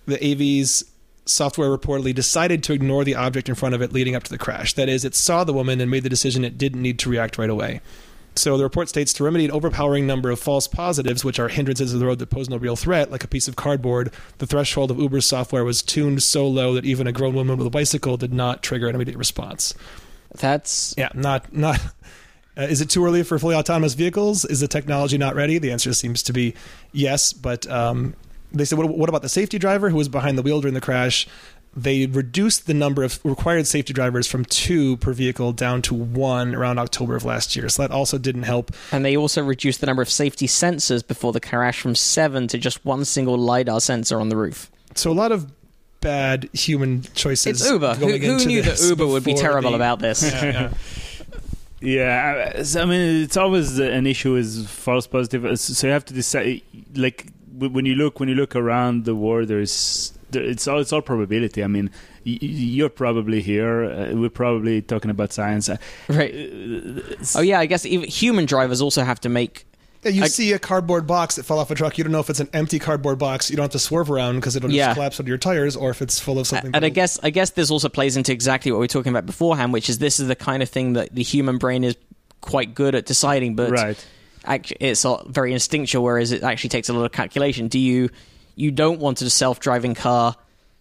C: the AV's software reportedly decided to ignore the object in front of it leading up to the crash. That is, it saw the woman and made the decision it didn't need to react right away. So the report states to remedy an overpowering number of false positives, which are hindrances of the road that pose no real threat, like a piece of cardboard, the threshold of Uber's software was tuned so low that even a grown woman with a bicycle did not trigger an immediate response.
B: That's
C: yeah, not not. Uh, is it too early for fully autonomous vehicles? Is the technology not ready? The answer seems to be yes, but um, they said, what, what, about the safety driver who was behind the wheel during the crash? They reduced the number of required safety drivers from two per vehicle down to one around October of last year. So that also didn't help.
B: And they also reduced the number of safety sensors before the crash from seven to just one single LiDAR sensor on the roof.
C: So a lot of bad human choices.
B: It's Uber. Who, who knew that Uber would be terrible
C: the,
B: about this?
C: Yeah, yeah.
A: Yeah, I- I mean, it's always an issue with false positive. So you have to decide, like when you look when you look around the world, there's there, it's all it's all probability. I mean, y- y- you're probably here. Uh, we're probably talking about science. Uh,
B: Right.
A: it's-
B: Oh yeah, I guess even human drivers also have to make.
C: Yeah, you
B: I-
C: see a cardboard box that fell off a truck. You don't know if it's an empty cardboard box. You don't have to swerve around because it'll just
B: Yeah.
C: collapse under your tires, or if it's full of something.
B: And I
C: that'll-
B: guess I guess this also plays into exactly what we were talking about beforehand, which is this is the kind of thing that the human brain is quite good at deciding, but
A: right.
B: act- it's all very instinctual, whereas it actually takes a lot of calculation. Do you you don't want a self-driving car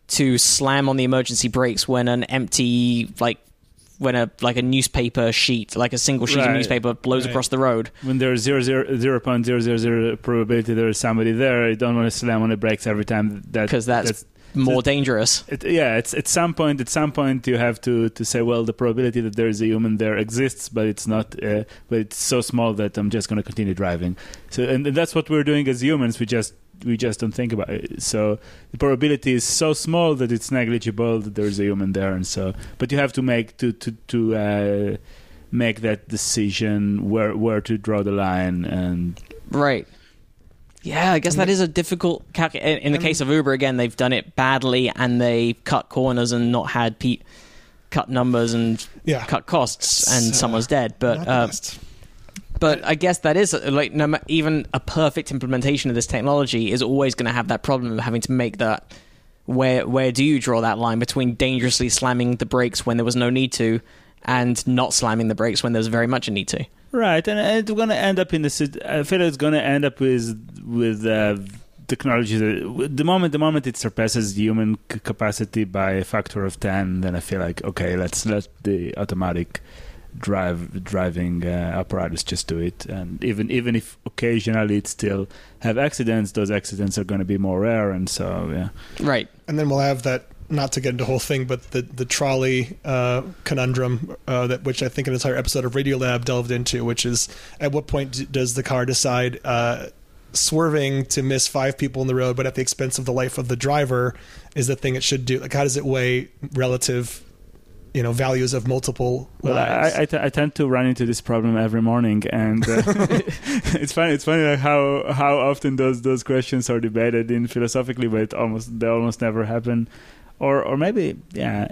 B: to slam on the emergency brakes when an empty like when a like a newspaper sheet, like a single sheet of newspaper, blows
C: Right.
B: across the road?
A: When there's zero zero zero point zero zero zero probability there is somebody there, you don't want to slam on the brakes every time. That
B: Because that's,
A: that's
B: more dangerous.
A: It, yeah, it's at some point. At some point, you have to, to say, well, the probability that there is a human there exists, but it's not. Uh, but it's so small that I'm just going to continue driving. So, and, and that's what we're doing as humans. We just we just don't think about it. So the probability is so small that it's negligible that there is a human there, and so. But you have to make to to to uh, make that decision where where to draw the line and
B: Right. Yeah, I guess that is a difficult calc. In in the
C: Um,
B: case of Uber, again, they've done it badly and they cut corners and not had pe- cut numbers and
C: yeah,
B: cut costs, and
C: uh,
B: someone's dead. But
C: not the
B: uh,
C: best.
B: But I guess that is like no, even a perfect implementation of this technology is always going to have that problem of having to make that. Where where do you draw that line between dangerously slamming the brakes when there was no need to, and not slamming the brakes when there's very much a need to?
A: Right, and it's going to end up in the. sit- I feel it's going to end up with with uh, technology. That, the moment the moment it surpasses human capacity by a factor of ten, then I feel like okay, let's let the automatic drive driving uh, apparatus just do it. And even even if occasionally it still have accidents, those accidents are going to be more rare, and so yeah.
B: Right.
C: and then we'll have that. Not to get into the whole thing, but the the trolley uh, conundrum uh, that which I think an entire episode of Radiolab delved into, which is at what point does the car decide uh, swerving to miss five people in the road, but at the expense of the life of the driver, is the thing it should do? Like, how does it weigh relative, you know, values of multiple
A: Well,
C: lives?
A: I, I, t- I tend to run into this problem every morning, and uh, it's funny. It's funny like how how often those those questions are debated in philosophically, but almost they almost never happen, or or maybe yeah.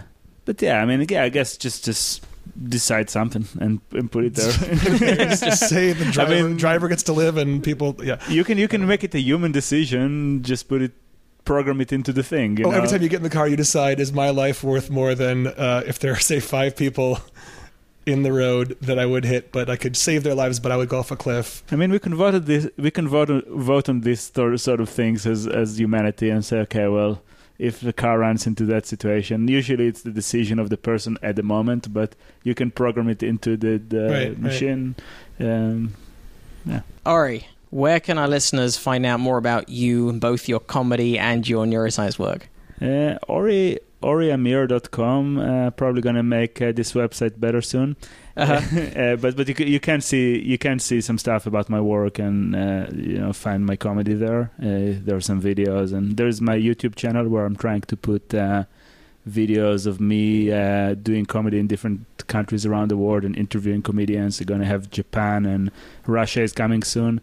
A: Uh, but yeah, I mean, yeah, I guess just just decide something and, and put it there.
C: just say the driver,
A: mean-
C: driver gets to live and people, yeah.
A: you can you can make it a human decision. Just put it, program it into the thing. You
C: Oh,
A: know?
C: every time you get in the car, you decide: is my life worth more than uh, if there are, say, five people in the road that I would hit, but I could save their lives, but I would go off a cliff.
A: I mean, we can vote on this. We can vote on, vote on these sort sort of things as as humanity and say, okay, well, if the car runs into that situation, usually it's the decision of the person at the moment, but you can program it into the, the
C: Right, right.
A: machine. Um,
B: Ori, where can our listeners find out more about you, both your comedy and your neuroscience work?
A: uh, Ori oriamir.com. Uh, probably gonna make uh, this website better soon.
B: Uh-huh.
A: uh, but but you you can see you can see some stuff about my work and uh, you know find my comedy there. Uh, there are some videos and there's my YouTube channel where I'm trying to put uh, videos of me uh, doing comedy in different countries around the world and interviewing comedians. We're gonna have Japan and Russia is coming soon.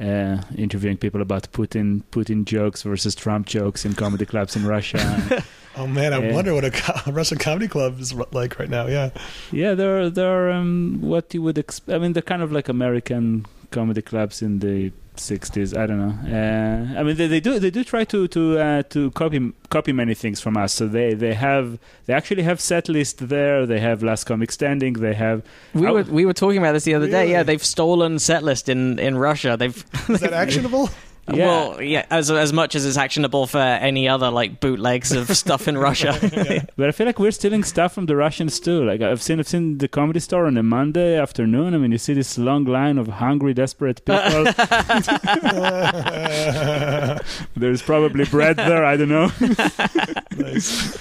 A: Uh, interviewing people about Putin Putin jokes versus Trump jokes in comedy clubs in Russia.
C: Oh man, I
A: Yeah.
C: wonder what a, co- Russian comedy club is like right now. Yeah,
A: Yeah, they're they're um, what you would expect. I mean, they're kind of like American comedy clubs in the '60s. I don't know. Uh, I mean, they, they do they do try to to uh, to copy copy many things from us. So they they have they actually have set list there. They have Last Comic Standing. They have
B: We were we were talking about this the other day. Yeah, they've stolen setlist in in Russia. They've
C: is that actionable?
A: Yeah.
B: well, yeah, as as much as it's actionable for any other like bootlegs of stuff in Russia.
A: But I feel like we're stealing stuff from the Russians too. Like I've seen, I've seen the comedy store on a Monday afternoon. I mean, you see this long line of hungry, desperate people. There's probably bread there. I don't know.
C: nice.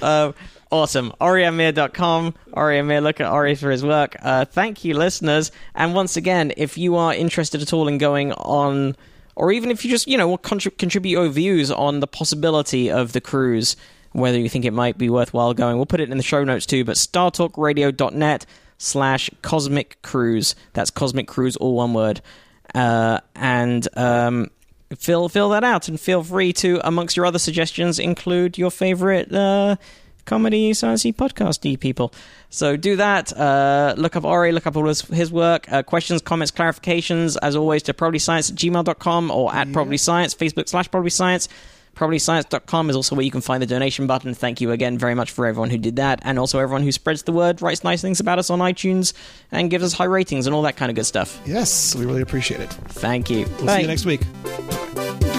B: Uh, awesome. OriAmir.com. Oriamir, look at Ori for his work. Uh, thank you, listeners. And once again, if you are interested at all in going on, or even if you just, you know, contrib- contribute your views on the possibility of the cruise, whether you think it might be worthwhile going, we'll put it in the show notes too. But startalkradio.net slash Cosmic Cruise. That's Cosmic Cruise, all one word. Uh, and um, fill fill that out, and feel free to, amongst your other suggestions, include your favorite uh, comedy sciencey podcasty people. So do that. Uh, look up Ori, look up all his, his work. Uh, questions, comments, clarifications, as always, to probablyscience at gmail.com or at probablyscience, Facebook slash probablyscience. Probablyscience.com is also where you can find the donation button. Thank you again very much for everyone who did that, and also everyone who spreads the word, writes nice things about us on iTunes, and gives us high ratings and all that kind of good stuff.
C: Yes, we really appreciate it.
B: Thank you.
C: We'll
B: Bye.
C: see you next week.